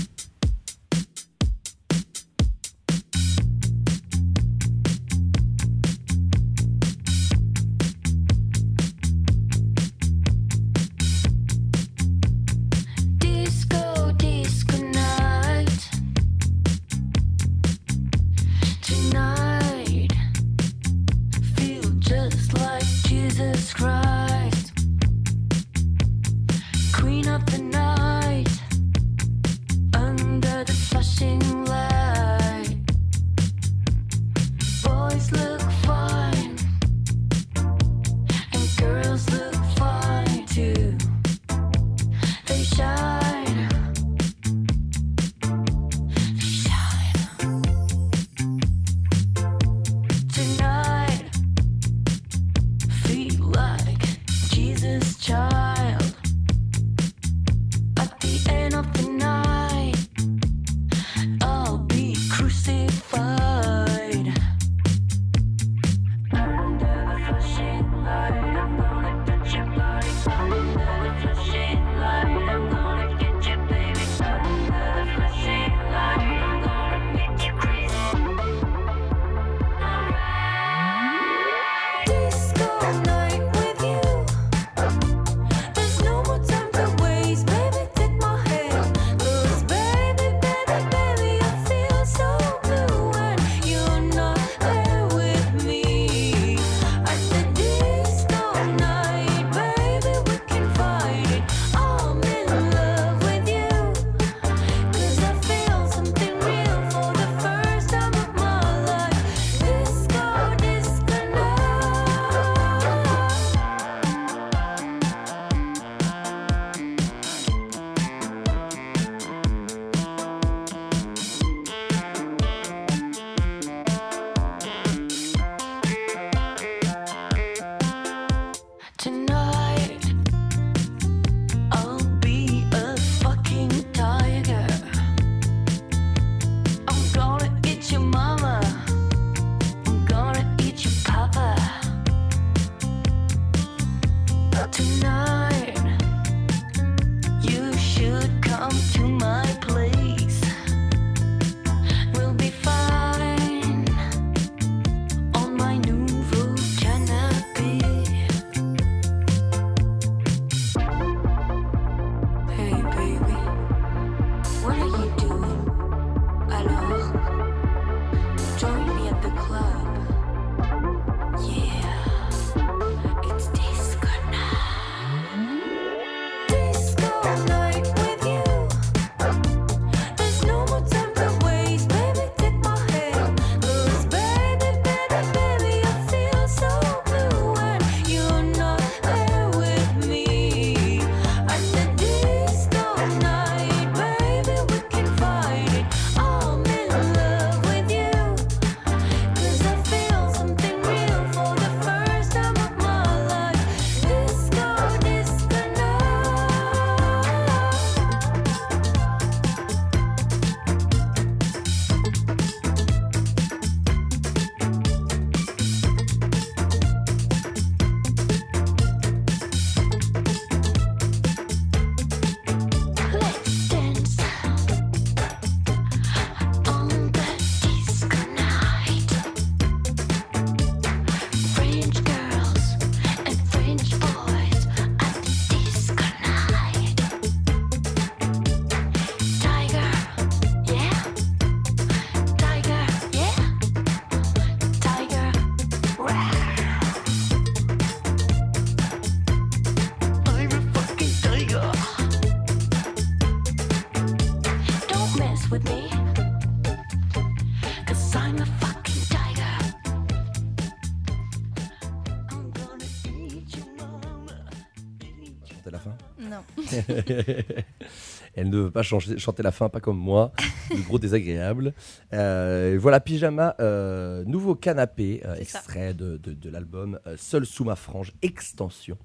[laughs] Elle ne veut pas chanter, chanter la fin, pas comme moi. Le gros désagréable. Euh, voilà, Pyjama, euh, nouveau canapé, euh, ça. extrait de, de- de l'album Seul sous ma frange, extension.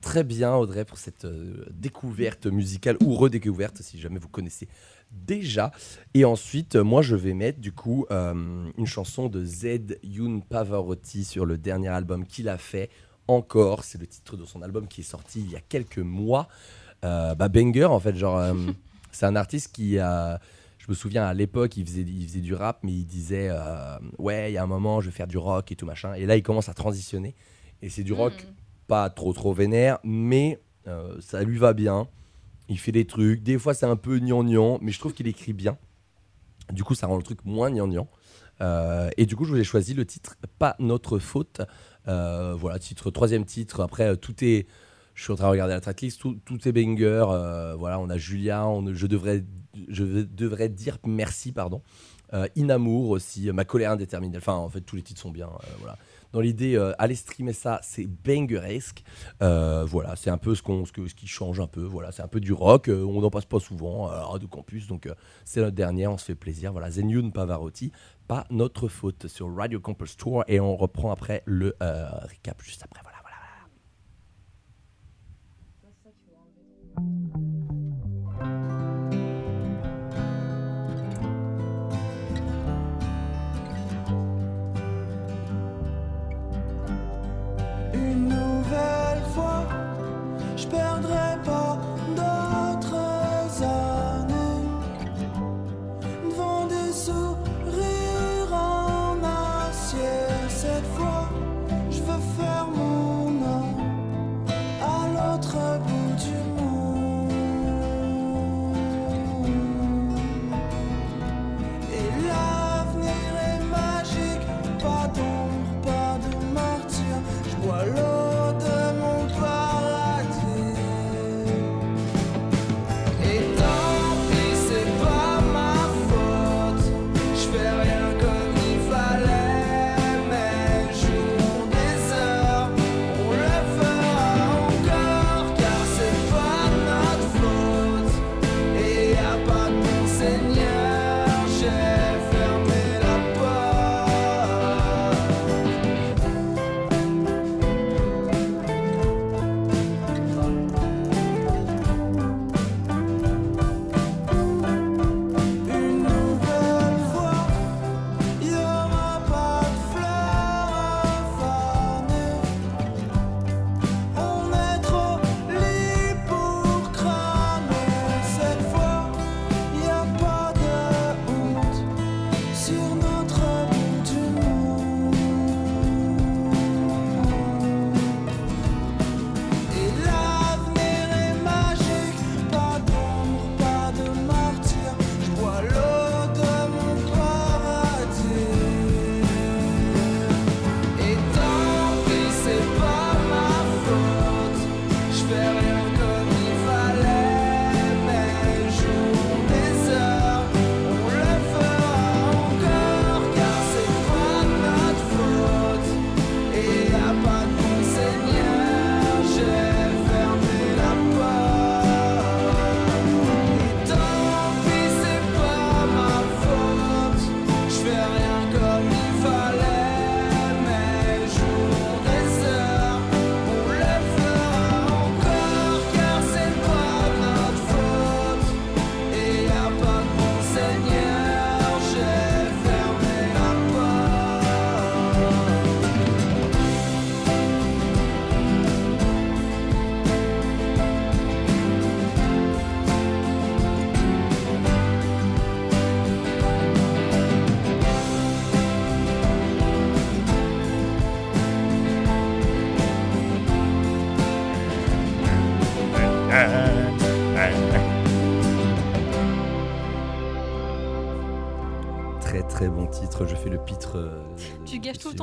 Très bien, Audrey, pour cette découverte musicale ou redécouverte, si jamais vous connaissez déjà. Et ensuite, moi, je vais mettre du coup euh, une chanson de Z Youn Pavarotti sur le dernier album qu'il a fait. Encore, c'est le titre de son album qui est sorti il y a quelques mois. Euh, bah, banger, en fait, genre, euh, [laughs] c'est un artiste qui a. Je me souviens à l'époque, il faisait, il faisait du rap, mais il disait euh, Ouais, il y a un moment, je vais faire du rock et tout machin. Et là, il commence à transitionner. Et c'est du rock pas trop trop vénère, mais euh, ça lui va bien. Il fait des trucs. Des fois, c'est un peu gnangnan, mais je trouve qu'il écrit bien. Du coup, ça rend le truc moins gnangnan. Euh, et du coup, je vous ai choisi le titre Pas notre faute. Euh, voilà, titre, troisième titre. Après, euh, tout est. Je suis en train de regarder la tracklist, tout, tout est banger. euh, voilà, on a Julia, je, devrais, je devrais dire merci, pardon. Inamour aussi, Ma colère indéterminée. Enfin, en fait, tous les titres sont bien. voilà. Dans l'idée, euh, allez streamer ça, c'est bangeresque. Euh, voilà, c'est un peu ce, qu'on, ce, que- ce qui change un peu. Voilà, c'est un peu du rock. euh, on n'en passe pas souvent à Radio Campus, donc euh, c'est notre dernier. On se fait plaisir. Voilà, Zenyun Pavarotti, pas notre faute sur Radio Campus Tour, et on reprend après le euh, recap juste après. Voilà, ball.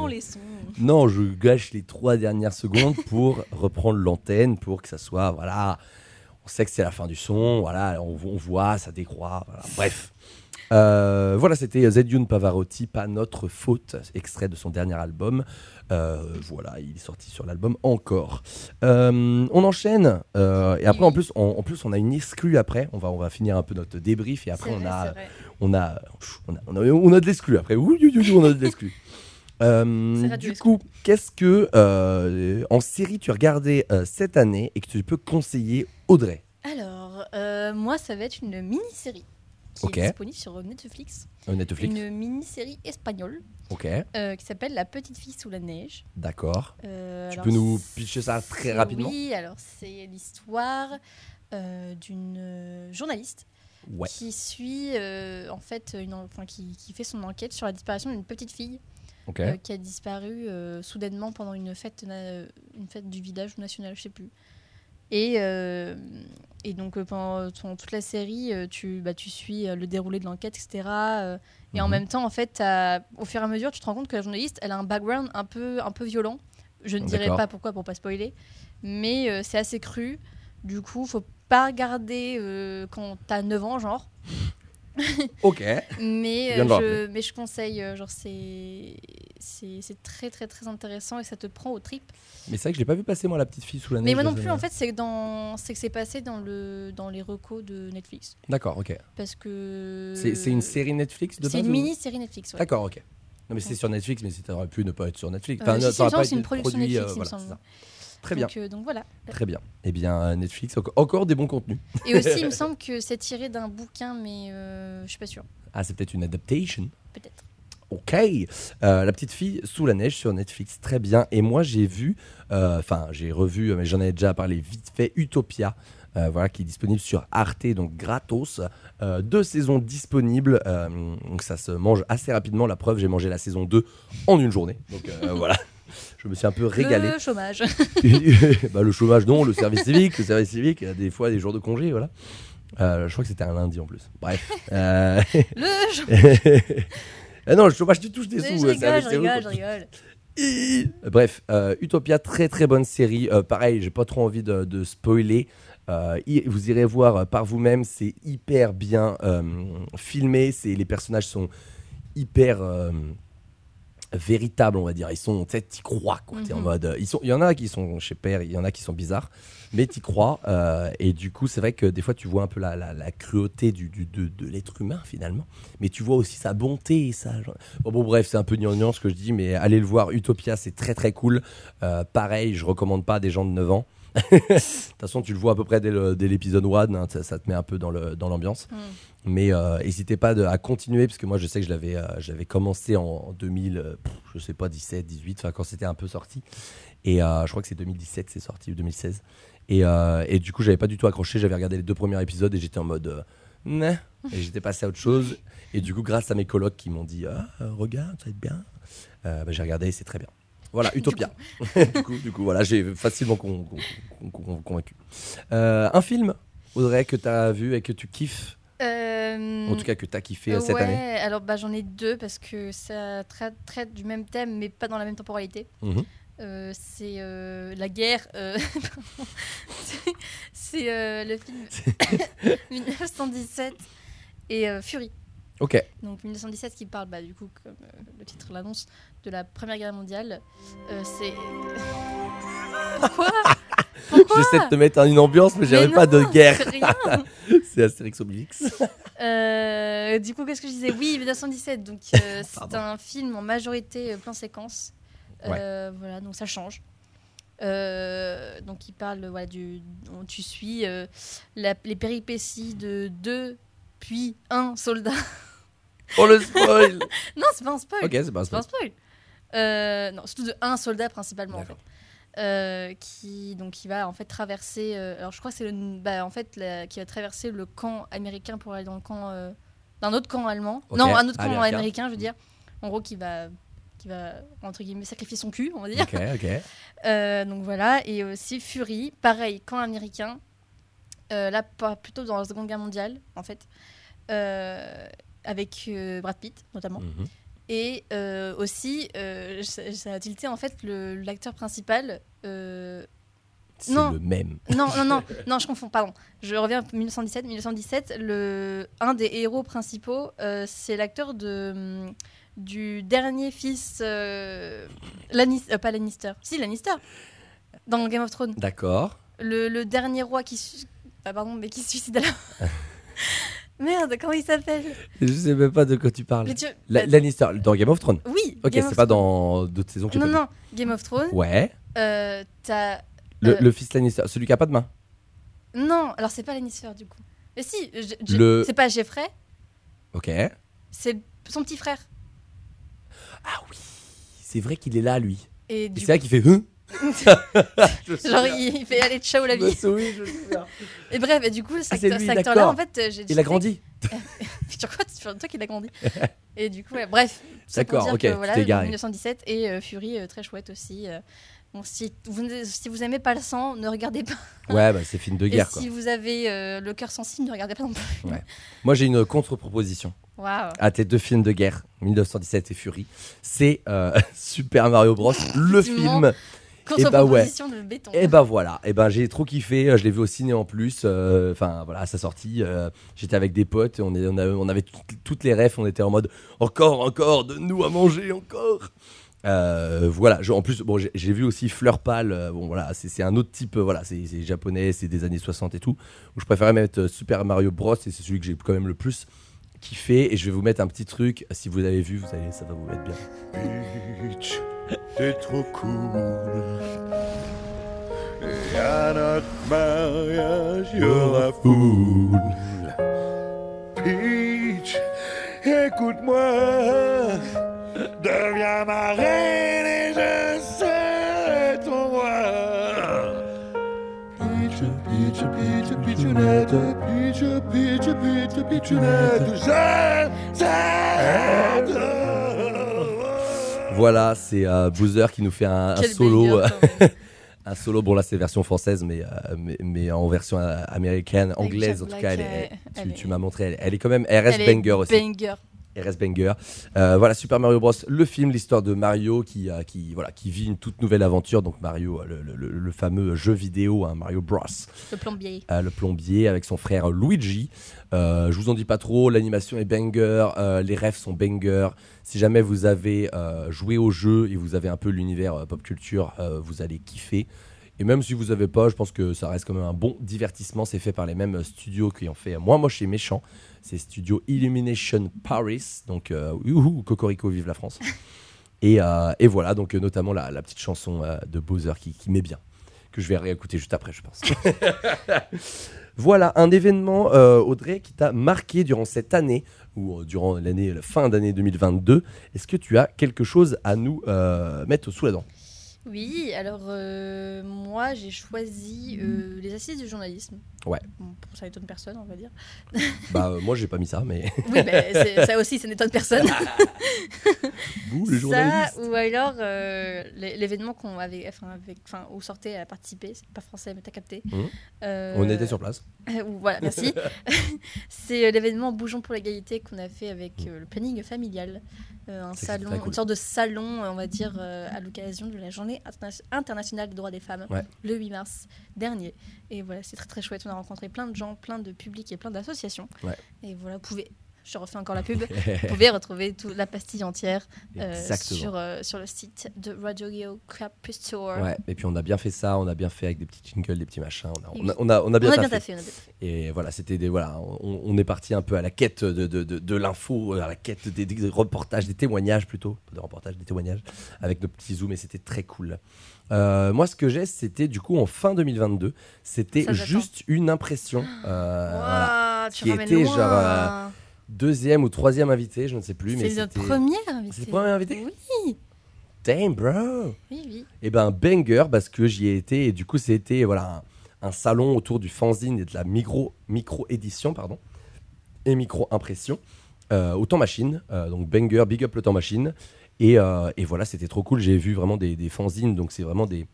Les sons. Non, je gâche les trois dernières secondes pour [laughs] reprendre l'antenne, pour que ça soit, voilà, on sait que c'est la fin du son, voilà, on, on voit, ça décroît, voilà. bref. Euh, voilà, c'était Zedyun Pavarotti, pas notre faute, extrait de son dernier album. Euh, voilà, il est sorti sur l'album encore. Euh, on enchaîne, et après en plus, on, en plus, on a une exclue après. On va, on va finir un peu notre débrief et après on vrai, a, on a, on a, on a, on a de l'exclu après. Ouh, ouh, ouh, on a de l'exclu. Euh, du coup, qu'est-ce que euh, en série tu regardais euh, cette année et que tu peux conseiller Audrey? Alors, moi, ça va être une mini-série qui est disponible sur Netflix. Netflix Une mini-série espagnole qui s'appelle La petite fille sous la neige. d'accord. Tu alors, peux nous pitcher ça très rapidement? Oui, alors c'est l'histoire d'une journaliste Ouais. qui suit en fait une, en- enfin, qui, qui fait son enquête sur la disparition d'une petite fille Euh, qui a disparu euh, soudainement pendant une fête, une fête du village national, je sais plus. Et, euh, et donc pendant, toute la série, tu, bah, tu suis le déroulé de l'enquête, etc. et en Mhm. même temps, en fait, au fur et à mesure, tu te rends compte que la journaliste, elle a un background un peu, un peu violent. Je ne D'accord. pas pourquoi pour pas spoiler, mais c'est assez cru. Du coup, faut pas regarder quand t'as 9 ans, genre. [laughs] Ok. Mais, Je euh, de voir. je, mais je conseille, euh, genre c'est très très très intéressant et ça te prend au trip. Mais c'est vrai que je l'ai pas vu passer moi la petite fille sous la neige. Mais moi non je- plus en fait c'est que dans c'est que c'est passé dans le dans les recos de Netflix D'accord, ok. parce que C'est une série Netflix de C'est une ou- mini série Netflix. ouais. D'accord, ok. Non mais c'est sur Netflix, mais ça aurait pu ne pas être sur Netflix. Euh, si, que c'est une production Netflix, euh, il me voilà, semble. Très bien, Donc, euh, donc voilà. très bien. Eh bien, euh, Netflix, enco- encore des bons contenus. Et aussi [laughs] il me semble que c'est tiré d'un bouquin mais euh, je suis pas sûre. Ah, c'est peut-être une adaptation. Peut-être. Ok. Euh, la petite fille sous la neige sur Netflix, très bien. Et moi, j'ai vu, euh, enfin, j'ai revu, mais j'en avais déjà parlé vite fait, Utopia. euh, voilà, qui est disponible sur Arte, donc gratos. Euh, deux saisons disponibles, euh, donc ça se mange assez rapidement. La preuve, j'ai mangé la saison 2 en une journée. Donc euh, [laughs] voilà, je me suis un peu régalé. Le chômage. [laughs] bah, le chômage, non, le service civique, le service civique, euh, des fois des jours de congé, voilà. Euh, je crois que c'était un lundi en plus. Bref. [laughs] Euh, le chômage. ah [laughs] non, le chômage, tu touches des Je sous. euh, rigole, service je rigole, je rigole. Bref, euh, Utopia, très très bonne série. Euh, pareil, j'ai pas trop envie de, de spoiler. Euh, vous irez voir euh, par vous-même, c'est hyper bien euh, filmé. C'est les personnages sont hyper euh, véritables, on va dire. Ils sont, tu sais, t'y crois quoi. T'es en Mhm. mode, euh, ils sont, il y en a qui sont chez père, il y en a qui sont bizarres, mais t'y crois. euh, et du coup, c'est vrai que des fois, tu vois un peu la, la, la cruauté du, du- de, de l'être humain finalement, mais tu vois aussi sa bonté. Ça, genre- Bon, bon, bref, c'est un peu gnangnan ce que je dis, mais allez le voir. Utopia, c'est très très cool. Euh, pareil, je recommande pas à des gens de 9 ans. De toute façon, tu le vois à peu près dès l'épisode 1, hein, ça, ça te met un peu dans l'ambiance. Mm. Mais euh, n'hésitez pas de- à continuer, parce que moi, je sais que je l'avais euh, j'avais commencé en, en 2000, euh, pff, je sais pas, 17, 18, enfin quand c'était un peu sorti. Et je crois que c'est 2017, c'est sorti, ou 2016. Et, et du coup, j'avais pas du tout accroché. J'avais regardé les deux premiers épisodes et j'étais en mode. Nah. Et j'étais passé à autre chose. Et du coup, grâce à mes colocs qui m'ont dit ah, Regarde, ça va être bien. bah, j'ai regardé et c'est très bien. Voilà, Utopia. [laughs] du, coup, du coup, voilà, j'ai facilement con- con- con- con- convaincu. Euh, un film, Audrey, que tu as vu et que tu kiffes Euh, En tout cas, que tu as kiffé euh, cette ouais, année alors bah, j'en ai deux parce que ça traite, traite du même thème mais pas dans la même temporalité. Mhm. Euh, c'est euh, la guerre. euh. [laughs] C'est- c'est euh, le film [laughs] 1917 et euh, Fury. Ok. Donc 1917 qui parle, bah, du coup, comme euh, le titre l'annonce, de la Première Guerre mondiale. Euh, c'est. [laughs] Pourquoi Pourquoi J'essaie de te mettre en une ambiance, mais j'avais pas de guerre. [laughs] c'est Astérix Obélix. Euh, du coup, qu'est-ce que je disais? Oui, 1917. Donc, euh, [laughs] c'est un film en majorité plan séquence. Euh, Voilà, donc ça change. Euh, donc, il parle, voilà, du, on- tu suis euh, la- les péripéties de deux puis un soldat. Oh le spoil non, c'est pas un spoil. Ok, c'est pas un C'est pas un spoil. Euh, non, surtout de un soldat principalement en fait. Euh, qui donc qui va en fait traverser. euh, alors je crois que c'est le, bah, en fait la- qui va traverser le camp américain pour aller dans le camp euh, d'un autre camp allemand. Non, un autre camp américain. américain, je veux dire. En gros, qui va qui va entre guillemets sacrifier son cul, on va dire. Ok, ok. [laughs] Euh, donc voilà, et aussi Fury, pareil, camp américain. Là, pas- plutôt dans la Seconde Guerre mondiale, en fait, avec Brad Pitt notamment. Mhm. Et euh, aussi, euh, ça, ça a tilté en fait l'acteur principal. euh, C'est Non. le même. non, non, non, [laughs] non, je confonds, pardon. Je reviens à 1917. 1917, le, un des héros principaux, euh, c'est l'acteur de, du dernier fils. Euh, Lannis- euh, pas Lannister. Si, Lannister. Dans Game of Thrones. D'accord. Le, le dernier roi qui. ah, pardon, mais qui se suicide à la. [laughs] Merde, comment il s'appelle Je sais même pas de quoi tu parles. Tu- La- Lannister, dans Game of Thrones. Oui. Ok, c'est pas dans d'autres saisons que Non, non, Game of Thrones. Ouais. Euh, T'as. Le, Euh, le fils Lannister, celui qui a pas de main. Non, alors c'est pas Lannister du coup. Mais si, Le- c'est pas Jeffrey, Ok. c'est son petit frère. Ah oui, c'est vrai qu'il est là, lui. Et Et c'est là qu'il fait. Hein? [laughs] Genre, il, fait aller ciao la vie. je. [laughs] Et bref, et du coup, cet Ah, c'est acteur- lui, cet acteur-là, d'accord. en fait, euh, j'ai Il a grandi. [laughs] Sur quoi Sur toi qu'il a grandi. et du coup, ouais, bref. c'est pour D'accord, dire ok, que, tu voilà, t'es égaré. 1917 et euh, Fury, euh, très chouette aussi. euh. Bon, si vous, si vous aimez pas le sang, ne regardez pas. Ouais, bah c'est film de guerre, et quoi. si vous avez euh, le cœur sensible, ne regardez pas non plus. Moi, j'ai une contre-proposition Waouh. à tes deux films de guerre, 1917 et Fury. C'est euh, Super Mario Bros. le Effectivement. film Contre-proposition de béton. Et bah voilà, et ben j'ai trop kiffé, euh, je l'ai vu au ciné en plus, euh, enfin voilà, à sa sortie, euh, j'étais avec des potes, on, est, on, avait, on avait tout- toutes les refs, on était en mode encore, encore, donne-nous à manger, encore. Euh, voilà, je- en plus, bon, j'ai vu aussi Fleur Pâle, euh, bon voilà, c'est un autre type, euh, voilà, c'est japonais, c'est des années 60 et tout, où je préférais mettre Super Mario Bros, et c'est celui que j'ai quand même le plus kiffé, et je vais vous mettre un petit truc, si vous avez vu, vous allez, ça va vous mettre bien. T'es trop cool. Et à notre mariage, y'aura foule. Peach, écoute-moi. Deviens ma reine et je serai ton roi. Peach, Peach, Peach, Peachunette, Peach, Peach, Peach, Peachunette, je t'aide. Voilà, c'est euh, Boozer qui nous fait un, solo. euh, [laughs] un solo, bon là c'est version française, mais, euh, mais, mais en version euh, américaine, anglaise en tout cas, elle, est- tu, elle tu est- m'as montré, elle, elle est quand même, elle reste banger aussi. Banger. RS Banger. Euh, voilà, Super Mario Bros. Le film, l'histoire de Mario qui, euh, qui, voilà, qui vit une toute nouvelle aventure. Donc Mario, euh, le, le- le- le fameux jeu vidéo, hein, Mario Bros. Le plombier. Euh, le plombier avec son frère Luigi. Je vous en dis pas trop, l'animation est banger, les refs sont banger. Si jamais vous avez joué au jeu et vous avez un peu l'univers pop culture, vous allez kiffer. Et même si vous avez pas, je pense que ça reste quand même un bon divertissement. C'est fait par les mêmes studios qui ont fait euh, Moi Moche et Méchant. C'est Studio Illumination Paris. Donc, euh, youhou, Cocorico, vive la France. [laughs] et, euh, et voilà, donc euh, notamment la, la petite chanson euh, de Bowser qui, qui met bien. Que je vais réécouter juste après, je pense. [laughs] Voilà un événement, euh, Audrey, qui t'a marqué durant cette année, ou euh, durant l'année, la fin d'année 2022. Est-ce que tu as quelque chose à nous euh, mettre sous la dent? Oui, alors euh, moi j'ai choisi euh, les assises du journalisme. Ouais. Bon, ça étonne personne, on va dire. [laughs] Bah, euh, moi, j'ai pas mis ça, mais. [laughs] Oui, mais c'est- ça aussi, ça n'étonne personne. [laughs] Bouh, les ça, journalistes ou alors euh, l'é- l'événement qu'on avait, enfin, avec, enfin, où sortait à participer, c'est pas français, mais t'as capté. Euh, On était sur place. voilà, merci. c'est l'événement Bougeons pour l'égalité qu'on a fait avec euh, le planning familial. Un C'est salon, très cool. une sorte de salon, on va dire, à l'occasion de la journée interna- internationale des droits des femmes, Ouais. le 8 mars dernier. Et voilà, c'est très très chouette. On a rencontré plein de gens, plein de publics et plein d'associations. Ouais. Et voilà, vous pouvez, je refais encore la pub, [laughs] vous pouvez retrouver toute la pastille entière euh, sur, euh, sur le site de Radio Geo Campus Tour. Ouais, et puis on a bien fait ça, on a bien fait avec des petits jingles, des petits machins. On a, on a, on a, on a bien taffé. taffé, on a bien taffé. Et voilà, c'était des voilà, on, est parti un peu à la quête de, de, de, de l'info, à la quête des, des reportages, des témoignages plutôt, pas des reportages, des témoignages, avec nos petits zooms et c'était très cool. Euh, moi, ce que j'ai, c'était du coup en fin 2022, c'était juste une impression. euh, voilà. Tu Qui était loin. genre, euh, Deuxième ou troisième invité, je ne sais plus, mais C'est notre c'était. première invitée. C'est le premier invité Oui, Damn, bro! oui, oui. Et ben banger parce que j'y ai été et du coup c'était voilà un, un salon autour du fanzine et de la micro micro édition pardon et micro impression euh, au temps machine Euh, donc banger big up le temps machine et, euh, et voilà c'était trop cool j'ai vu vraiment des, des fanzines donc c'est vraiment des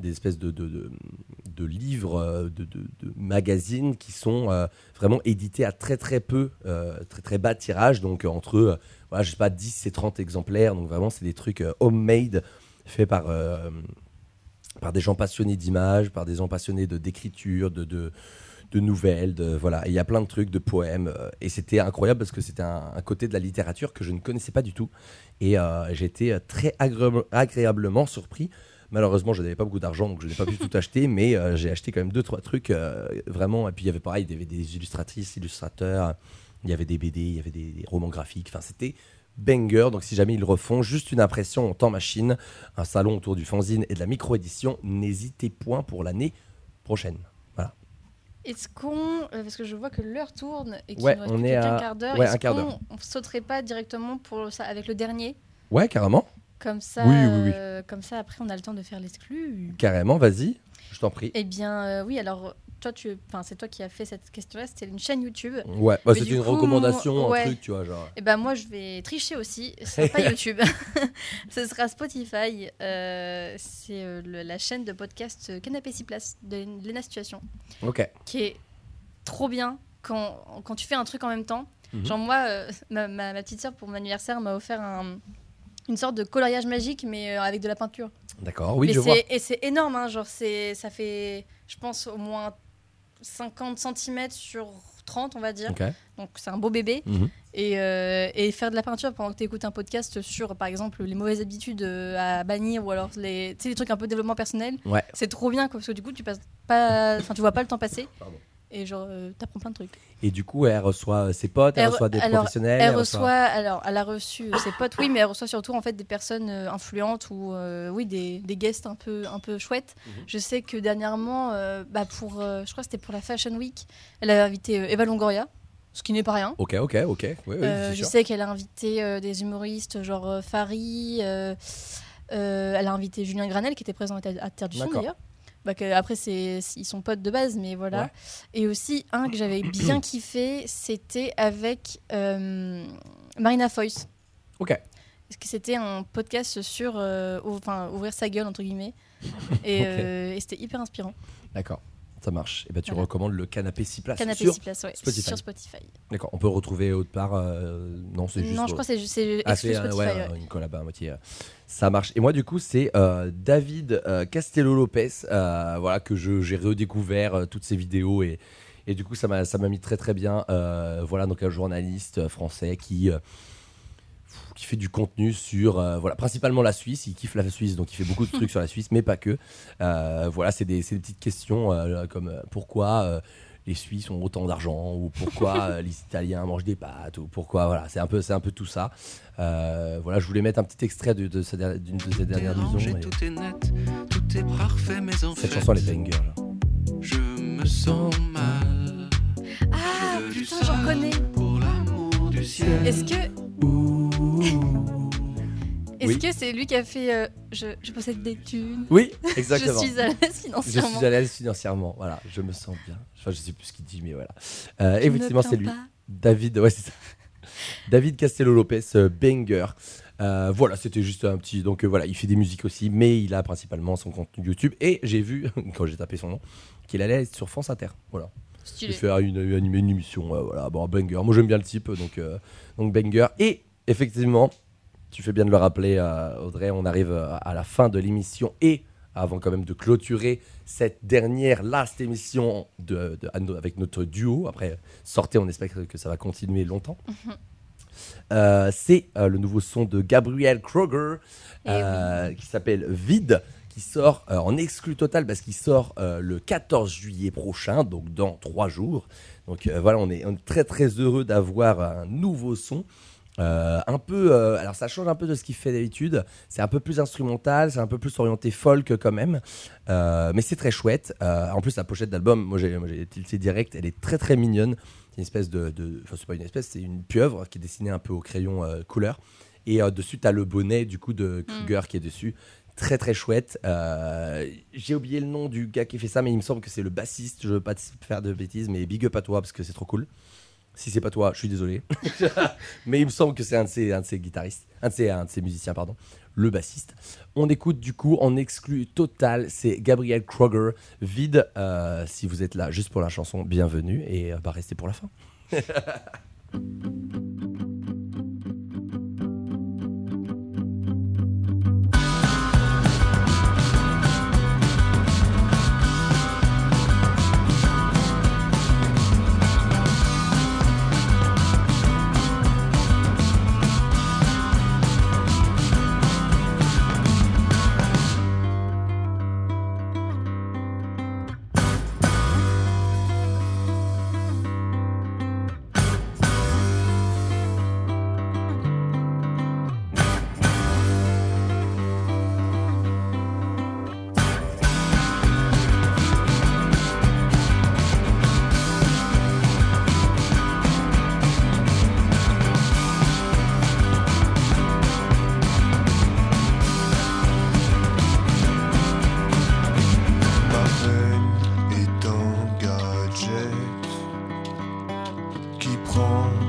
des espèces de, de, de, livres, euh, de, magazines qui sont euh, vraiment édités à très très peu, euh, très très bas tirage, donc entre, euh, voilà, je sais pas, 10 et 30 exemplaires, donc vraiment c'est des trucs homemade, faits par, par des gens passionnés d'images, par des gens passionnés d'écriture, de, de, de nouvelles, de, voilà, il y a plein de trucs, de poèmes, et c'était incroyable parce que c'était un, côté de la littérature que je ne connaissais pas du tout, et euh, euh, très agré- agréablement surpris. Malheureusement, je n'avais pas beaucoup d'argent, donc je n'ai pas pu tout [laughs] acheter, mais euh, j'ai acheté quand même deux trois trucs euh, vraiment. Et puis il y avait pareil, il y avait des illustratrices, illustrateurs, il y avait des BD, il y avait des, des romans graphiques. Enfin, c'était banger. Donc si jamais ils le refont, juste une impression en temps machine, un salon autour du fanzine et de la micro-édition, n'hésitez point pour l'année prochaine. Voilà. Est-ce qu'on, euh, parce que je vois que l'heure tourne et qu'il Ouais, nous reste on plus est qu'un à- quart d'heure, ouais, est-ce qu'on on sauterait pas directement pour ça avec le dernier? Ouais, carrément. Comme ça, Oui, oui, oui. euh, comme ça après on a le temps de faire l'exclu. Carrément, vas-y, je t'en prie. Eh bien, euh, oui. Alors, toi, tu, c'est toi qui as fait cette question-là. C'était une chaîne YouTube. Ouais, bah, du une coup, recommandation, ouais. un truc, tu vois, genre. Eh ben moi, je vais tricher aussi. Ce sera pas [laughs] YouTube. [laughs] Ce sera Spotify. Euh, c'est euh, le- la chaîne de podcast euh, Canapé 6 places de Lena Situation, Ok. qui est trop bien quand, quand tu fais un truc en même temps. Mhm. Genre moi, ma, ma- ma petite sœur pour mon anniversaire m'a offert un, une sorte de coloriage magique, mais euh, avec de la peinture. D'accord, oui, Mais je vois. c'est- Et c'est énorme, hein, genre c'est, ça fait, je pense, au moins 50 cm sur 30, on va dire. Donc c'est un beau bébé. Mhm. Et, euh, et faire de la peinture pendant que tu écoutes un podcast sur, par exemple, les mauvaises habitudes euh, à bannir ou alors les, tu sais, les trucs un peu développement personnel, Ouais. c'est trop bien quoi, parce que du coup, tu passes pas, enfin, tu vois pas le temps passer. Pardon. Et genre, euh, t'apprends plein de trucs. Et du coup, elle reçoit ses potes, elle, Elle- reçoit des alors, professionnels. Elle reçoit, alors, elle a reçu euh, ses potes, oui, mais elle reçoit surtout en fait des personnes euh, influentes ou euh, oui des, des guests un peu un peu chouettes. Mhm. Je sais que dernièrement, bah pour, je crois que c'était pour la Fashion Week, elle a invité Eva Longoria, ce qui n'est pas rien. Ok, ok, ok. Oui, oui, c'est je sûr. sais qu'elle a invité des humoristes genre Fari. euh, elle a invité Julien Granel qui était présent à, Terre- à Terre du Son d'ailleurs. Bah, que- après, c'est, ils sont potes de base, mais voilà. Ouais. Et aussi, un que j'avais [clears throat] bien kiffé, c'était avec euh, Marina Foïs. Ok. Parce que c'était un podcast sur euh, enfin, ouvrir sa gueule, entre guillemets. [laughs] Et, euh, et c'était hyper inspirant. D'accord, ça marche. Et ben tu Voilà. recommandes le canapé 6 places Canapé sur 6 places, ouais, Spotify. sur Spotify. D'accord, on peut retrouver autre part. euh, Non, c'est juste. Non, je crois que c'est, Ah, euh, Spotify. ouais, ouais. une collab à moitié. euh, Ça marche. Et moi, du coup, c'est euh, David euh, Castello Lopez, voilà, que j'ai redécouvert toutes ses vidéos et, et du coup, ça m'a mis très très bien. Voilà, donc un journaliste français qui qui fait du contenu sur euh, voilà principalement la Suisse il kiffe la Suisse donc il fait beaucoup de [laughs] trucs sur la Suisse mais pas que Euh, voilà c'est des, c'est des petites questions euh, comme euh, pourquoi euh, les Suisses ont autant d'argent ou pourquoi [laughs] euh, les Italiens mangent des pâtes ou pourquoi voilà c'est un peu c'est un peu tout ça Euh, voilà je voulais mettre un petit extrait de, de d'une de ses dernières rangé, liaisons et tout est net, tout est parfait, mais en cette fait, chanson elle est banger là. je me sens mal. Ah, Je putain, j'en connais. Pour l'amour du ciel. Est-ce que. Est-ce Oui. que c'est lui qui a fait euh, je, je possède des thunes? Oui [laughs] exactement Je suis à l'aise je financièrement. suis à l'aise financièrement voilà je me sens bien enfin je sais plus ce qu'il dit mais voilà Euh, Je me effectivement c'est lui pas. David, ouais, ça. [laughs] David Castello Lopez, euh, banger. Euh, voilà, c'était juste un petit. Donc euh, voilà, il fait des musiques aussi, mais il a principalement son contenu YouTube. Et j'ai vu, [laughs] quand j'ai tapé son nom, qu'il allait être sur France Inter. Voilà. Stylé. Il fait une, une, une émission. euh, voilà, bon, banger. Moi, j'aime bien le type, donc, euh, donc banger. Et effectivement, tu fais bien de le rappeler, euh, Audrey, on arrive euh, à la fin de l'émission et avant quand même de clôturer cette dernière last émission de, avec notre duo. Après, sortez, on espère que- ça va continuer longtemps. Euh, c'est euh, le nouveau son de Gabriel Kroger Eh qui s'appelle Vide, qui sort euh, en exclu total parce qu'il sort euh, le 14 juillet prochain, donc dans trois jours. Donc euh, voilà, on est, on est très très heureux d'avoir un nouveau son. Un peu, alors ça change un peu de ce qu'il fait d'habitude. C'est un peu plus instrumental, c'est un peu plus orienté folk quand même, mais c'est très chouette. En plus, la pochette d'album, moi j'ai moi, j'ai tilté direct, elle est très très mignonne. C'est une espèce de, de- enfin c'est pas une espèce, c'est une pieuvre qui est dessinée un peu au crayon couleur. Et euh, dessus, tu as le bonnet du coup de Kruger qui est dessus. Très très chouette. Euh, J'ai oublié le nom du gars qui fait ça, mais il me semble que c'est le bassiste. Je veux pas te faire de bêtises, mais big up à toi parce que c'est trop cool. Si c'est pas toi, je suis désolé. [laughs] mais il me semble que c'est un, de ses- un de ses guitaristes, un de ses, un de ses musiciens, pardon, le bassiste. On écoute du coup en exclu total, c'est Gabriel Kroger, vide. Euh, si vous êtes là juste pour la chanson, bienvenue et euh, bah, restez pour la fin. [laughs] qui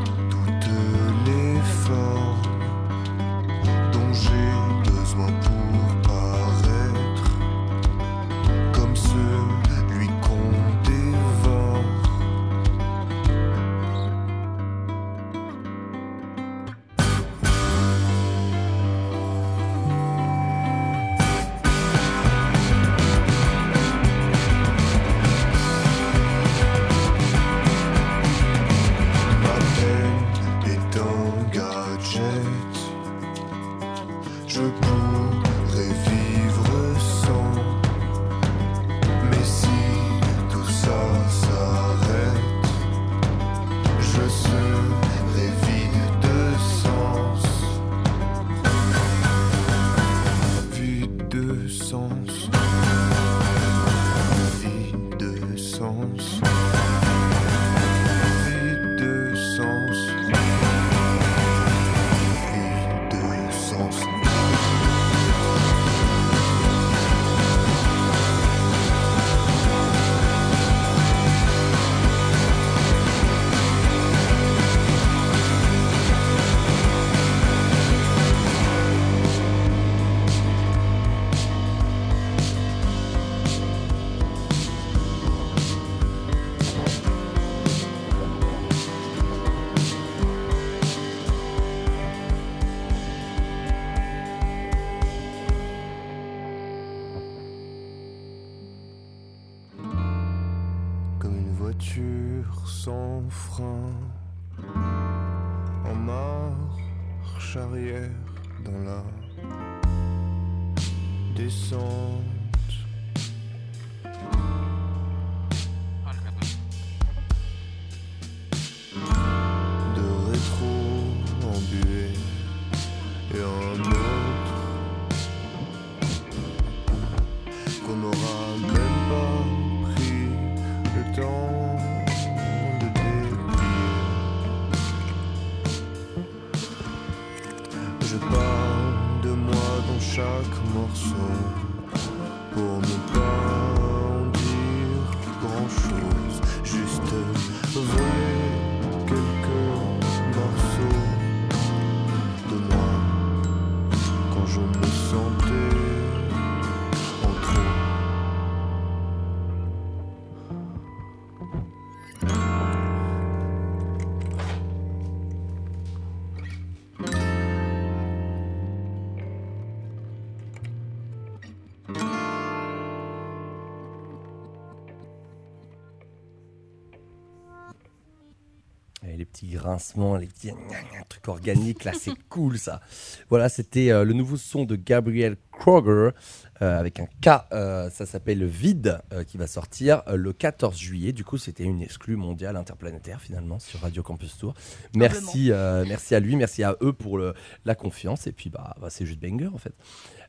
grincements, les petits trucs organiques, là, c'est [laughs] cool ça. Voilà, c'était euh, le nouveau son de Gabriel Kroger euh, avec un K. euh, ça s'appelle Vide qui va sortir le 14 juillet. Du coup, c'était une exclue mondiale interplanétaire finalement sur Radio Campus Tour. Merci, merci à lui, merci à eux pour le- la confiance. Et puis, bah, bah, c'est juste banger en fait.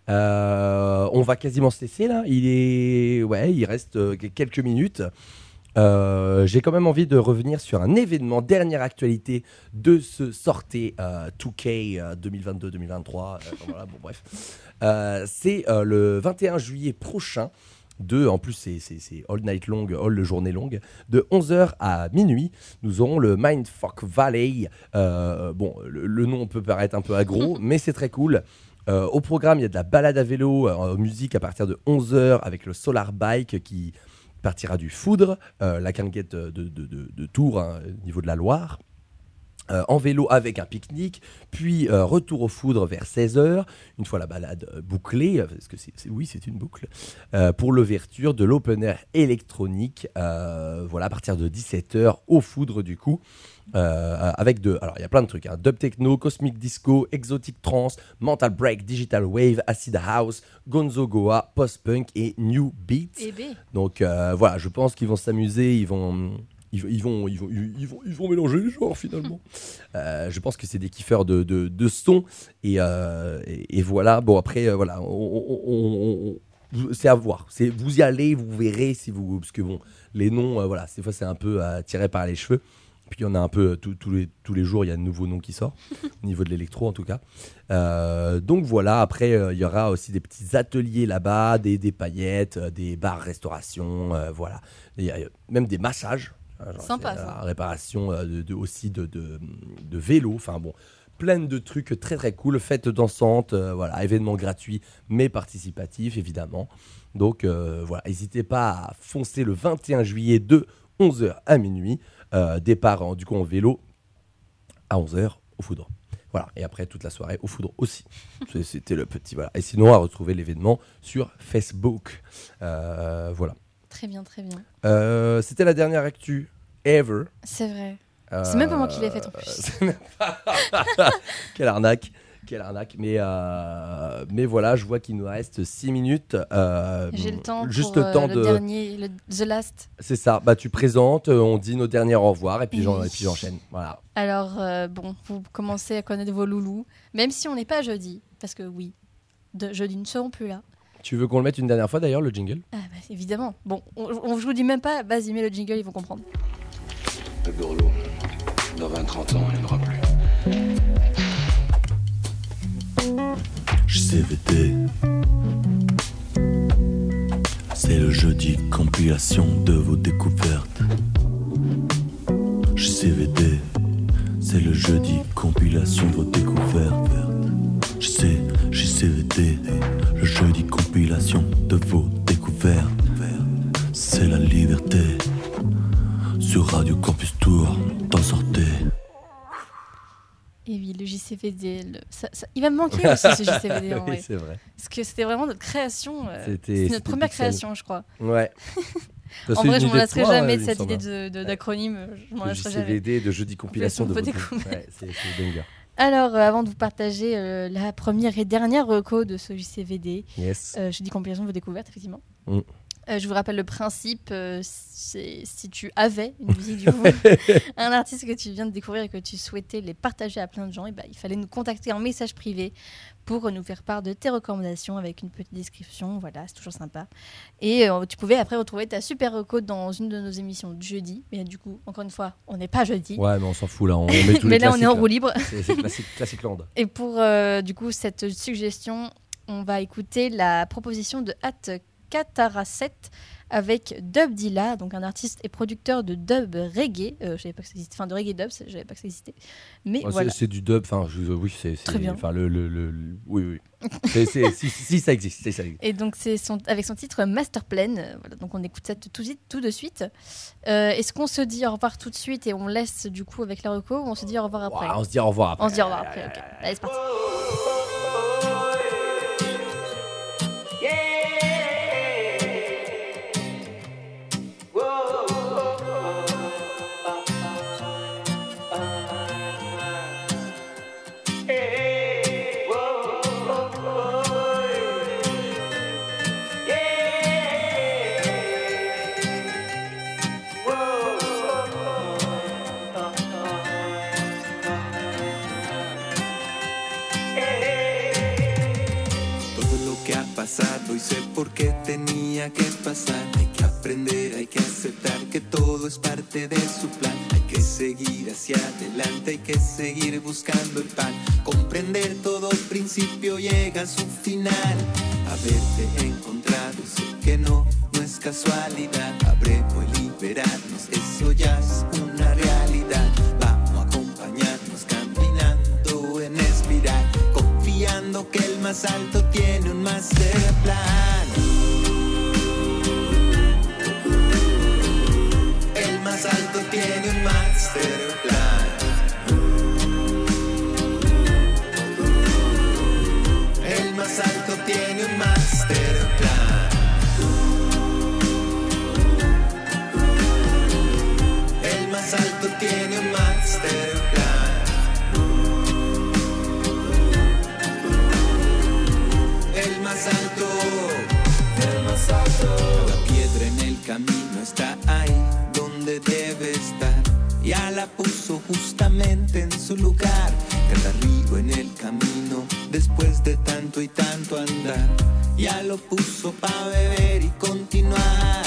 On va quasiment se laisser là. Il est, ouais, il reste quelques minutes. Euh, J'ai quand même envie de revenir sur un événement, dernière actualité de ce sorté euh, 2K euh, 2022-2023. euh, voilà, bon, bref. Euh, c'est euh, le 21 juillet prochain. De, en plus, c'est- c'est c'est all night long, all journée longue. De 11h à minuit, nous aurons le Mindfuck Valley. Bon, le, le nom peut paraître un peu aggro, [laughs] mais c'est très cool. Euh, au programme, il y a de la balade à vélo, euh, musique à partir de 11h avec le Solar Bike qui partira du Foudre, euh, la quinquette de, Tours, hein, au niveau de la Loire. Euh, en vélo avec un pique-nique, puis euh, retour au foudre vers 16h, une fois la balade bouclée, parce que oui c'est une boucle, pour l'ouverture de l'open air électronique, voilà à partir de 17h au foudre du coup, euh, avec de, alors il y a plein de trucs, hein, dub techno, cosmic disco, exotic trance, mental break, digital wave, acid house, gonzo goa, post-punk et new beats. Eh ben. Donc euh, voilà, je pense qu'ils vont s'amuser, ils vont, ils, ils vont, ils vont, ils vont, ils vont mélanger les genres finalement. [laughs] Euh, je pense que c'est des kiffeurs de, de, de son et, euh, et, et voilà. Bon après euh, voilà, on- c'est à voir. C'est vous y allez, vous verrez si vous parce que bon les noms, euh, voilà, ces fois c'est un peu euh, tiré par les cheveux. Puis il y en a un peu euh, tous- tous les, tous les jours, il y a de nouveaux noms qui sortent, [laughs] au niveau de l'électro en tout cas. Euh, donc voilà, après euh, il y aura aussi des petits ateliers là-bas, des, des paillettes, euh, des bars restauration, voilà. Il y a euh, même des massages. hein, genre, Sympa, ça. réparation de, de- aussi de, de, de vélo, enfin bon, plein de trucs très très cool, fêtes dansantes, voilà, événements gratuits mais participatifs évidemment. Donc voilà, n'hésitez pas à foncer le 21 juillet de 11h à minuit, Euh, départ du coup en vélo à 11h au foudre. Voilà, et après toute la soirée au foudre aussi. [laughs] C'était le petit voilà. Et sinon à retrouver l'événement sur Facebook. Euh, voilà. Très bien, très bien. Euh, C'était la dernière actu ever. C'est vrai. C'est même pas moi qui l'ai faite, en plus. [laughs] [laughs] Quelle arnaque. Quelle arnaque. Mais, euh, mais voilà, je vois qu'il nous reste 6 minutes. euh, J'ai le temps Juste pour le temps euh, de. le dernier, le The Last. C'est ça. Bah, tu présentes, euh, on dit nos derniers au revoir et puis j'en- Oui. et puis j'enchaîne. Voilà. Alors, euh, bon, vous commencez à connaître vos loulous, même si on n'est pas jeudi, parce que oui, de, jeudi ne seront plus là. Tu veux qu'on le mette une dernière fois d'ailleurs, le jingle? Ah bah, évidemment. Bon, on, on- je vous dis même pas, vas-y, mets le jingle, ils vont comprendre. Le Burlot, dans 20-30 ans, il n'y en aura plus. JCVD. C'est le jeudi compilation de vos découvertes. JCVD. C'est le jeudi compilation de vos découvertes. JC, JCVD. Le jeudi compilation de vos découvertes. C'est la liberté. Sur Radio Campus Tour, t'en sortez. Et oui, le JCVD, le- ça- ça- il va me manquer [laughs] aussi ce JCVD en Oui, vrai. c'est vrai. Parce que c'était vraiment notre création. euh, C'était- notre première Pixel. création, je crois. Ouais. [laughs] En vrai, je m'en lasserai jamais de cette idée de- d'acronyme. Je m'en De lasserai jamais. JCVD, de jeudi compilation de vos vos découvertes. Ouais, c'est. [laughs] Alors, euh, avant de vous partager euh, la première et dernière reco de ce JCVD, Yes. euh, je dis compilation de vos découvertes, effectivement. Mm. Euh, je vous rappelle le principe, euh, c'est si tu avais une musique du [laughs] un artiste que tu viens de découvrir et que tu souhaitais les partager à plein de gens, et ben, il fallait nous contacter en message privé pour nous faire part de tes recommandations avec une petite description. Voilà, c'est toujours sympa. Et euh, tu pouvais après retrouver ta super reco dans une de nos émissions de jeudi. Mais du coup, encore une fois, on n'est pas jeudi. Ouais, mais on s'en fout là. On met tous [laughs] Mais les là, on est en roue libre. C'est classique, classique land. Et pour du coup cette suggestion, on va écouter la proposition de Hat Katara 7 avec Dub Dilla, donc un artiste et producteur de dub reggae. Euh, je savais pas que ça existait, enfin de reggae dub, je savais pas que ça existait. Mais c'est- voilà. C'est du dub. Enfin, je- oui, c'est. c'est- Très bien. Enfin, le, le, le- le- oui, oui. [laughs] Si, si, ça existe, ça existe. Et donc c'est son, avec son titre Masterplan. Euh, Voilà, donc on écoute ça tout, tout, de suite-. Euh, Est-ce qu'on se dit au revoir tout de suite et on laisse du coup avec la reco ou on se dit au revoir après on se dit au revoir après. On se dit au revoir après. ok. Allez, c'est parti. Pasado y sé por qué tenía que pasar. Hay que aprender, hay que aceptar que todo es parte de su plan. Hay que seguir hacia adelante, hay que seguir buscando el pan. Comprender todo principio llega a su final. Haberte encontrado, sé que no, no es casualidad. Habremos liberarnos, eso ya es una realidad. Vamos a acompañarnos caminando en espiral, confiando que el más alto tiene un master plan. Más alto tiene un master plan. El más alto tiene un master plan. El más alto tiene un master debe estar. Ya la puso justamente en su lugar. Cada río en el camino, después de tanto y tanto andar, ya lo puso para beber y continuar.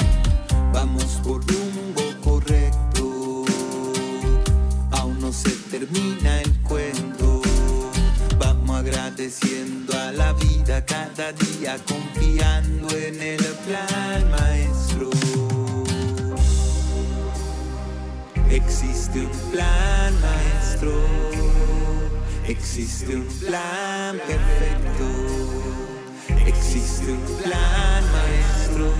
Vamos por rumbo correcto, aún no se termina el cuento. Vamos agradeciendo a la vida cada día, confiando en el Existe un plan maestro, existe un plan perfecto, existe un plan maestro.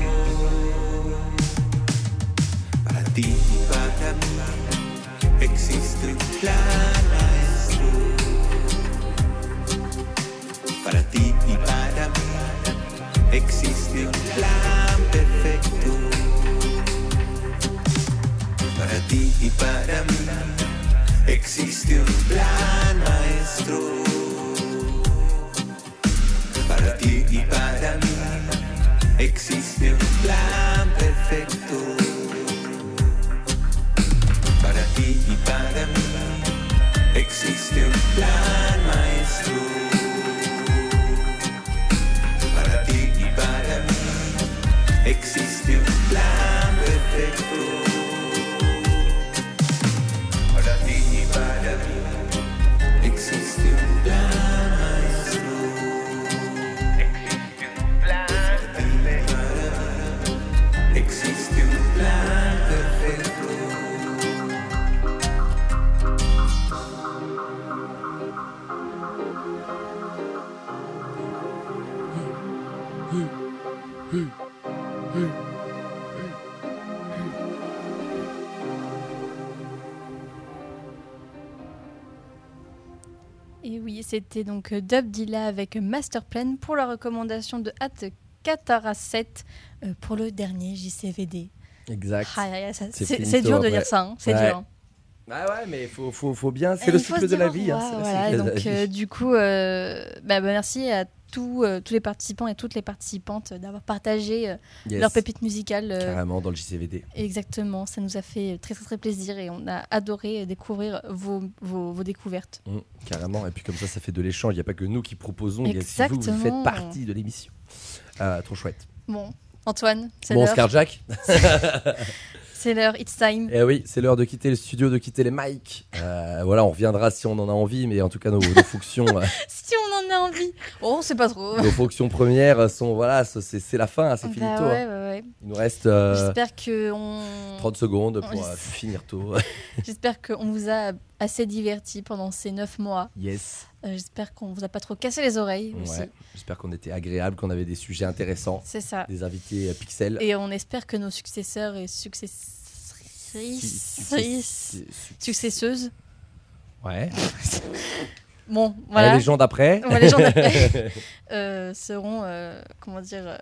Para ti y para mí, existe un plan maestro. Para ti y para mí, existe un plan y para mí existe un plan maestro. C'était donc euh, Dub Dilla avec Masterplan pour la recommandation de Hat Katara 7 euh, pour le dernier JCVD. Exact. Ah, ça- C'est c'est finito c'est dur de dire ça, hein, c'est Ouais. dur. hein. Ah ouais, mais faut, faut, faut bien. Et C'est le il faut cycle de la vie. hein, voilà, cycle de la donc vie. euh, du coup, euh, bah, bah, merci à tous, euh, tous les participants et toutes les participantes d'avoir partagé euh, Yes. leur pépite musicale. euh, Carrément dans le JCVD. Exactement, ça nous a fait très très très plaisir et on a adoré découvrir vos, vos, vos découvertes. Mm, carrément. Et puis comme ça, ça fait de l'échange. Il n'y a pas que nous qui proposons. Il y a aussi vous, vous faites partie de l'émission. Euh, trop chouette. Bon, Antoine, c'est Bon, l'heure. Scarjack. [laughs] C'est l'heure, it's time. Eh oui, c'est l'heure de quitter le studio, de quitter les mics. Euh, voilà, on reviendra si on en a envie, mais en tout cas, nos, nos fonctions, [laughs] euh, Si envie. Oh, c'est pas trop. nos fonctions premières sont voilà, c'est la fin, c'est Bah finito. ouais, hein. ouais, ouais. Il nous reste euh, J'espère que on... 30 secondes pour on- euh, finir tôt. [laughs] J'espère qu'on vous a assez diverti pendant ces 9 mois. yes. Euh, J'espère qu'on vous a pas trop cassé les oreilles aussi. Ouais. J'espère qu'on était agréable, qu'on avait des sujets intéressants, C'est ça. des invités pixels. Et on espère que nos successeurs et successrices, Success- successeuses, Ouais. [laughs] bon, voilà, les gens d'après. Ouais, les gens d'après. [laughs] euh, seront, euh, comment dire, euh,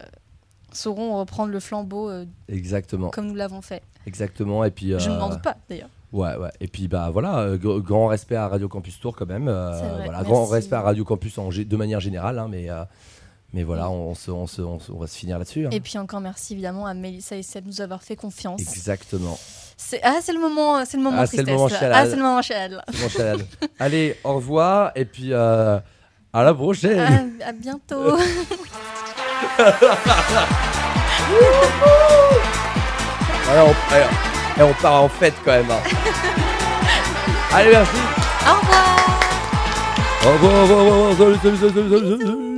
sauront reprendre le flambeau Exactement. comme nous l'avons fait. Exactement. Et puis. Je ne m'en doute pas d'ailleurs. Ouais, ouais. Et puis, bah voilà, gr- grand respect à Radio Campus Tour quand même. vrai, voilà, grand respect à Radio Campus en, de manière générale, hein, mais, mais voilà, on, se- on, se- on se- on va se finir là-dessus. hein. Et puis encore merci évidemment à Mélissa et Seb de nous avoir fait confiance. Exactement. C'est ah c'est le moment, c'est le moment Ah, c'est le tristesse. moment là. chalade. ah c'est le moment. C'est bon, Chanel. Allez, au revoir, et puis euh, à la prochaine. À, à bientôt. Voilà, on, allez, et on part en fête quand même. hein. Allez, merci. Au revoir. Au revoir, au revoir, au revoir. Salut, salut, salut, salut, salut.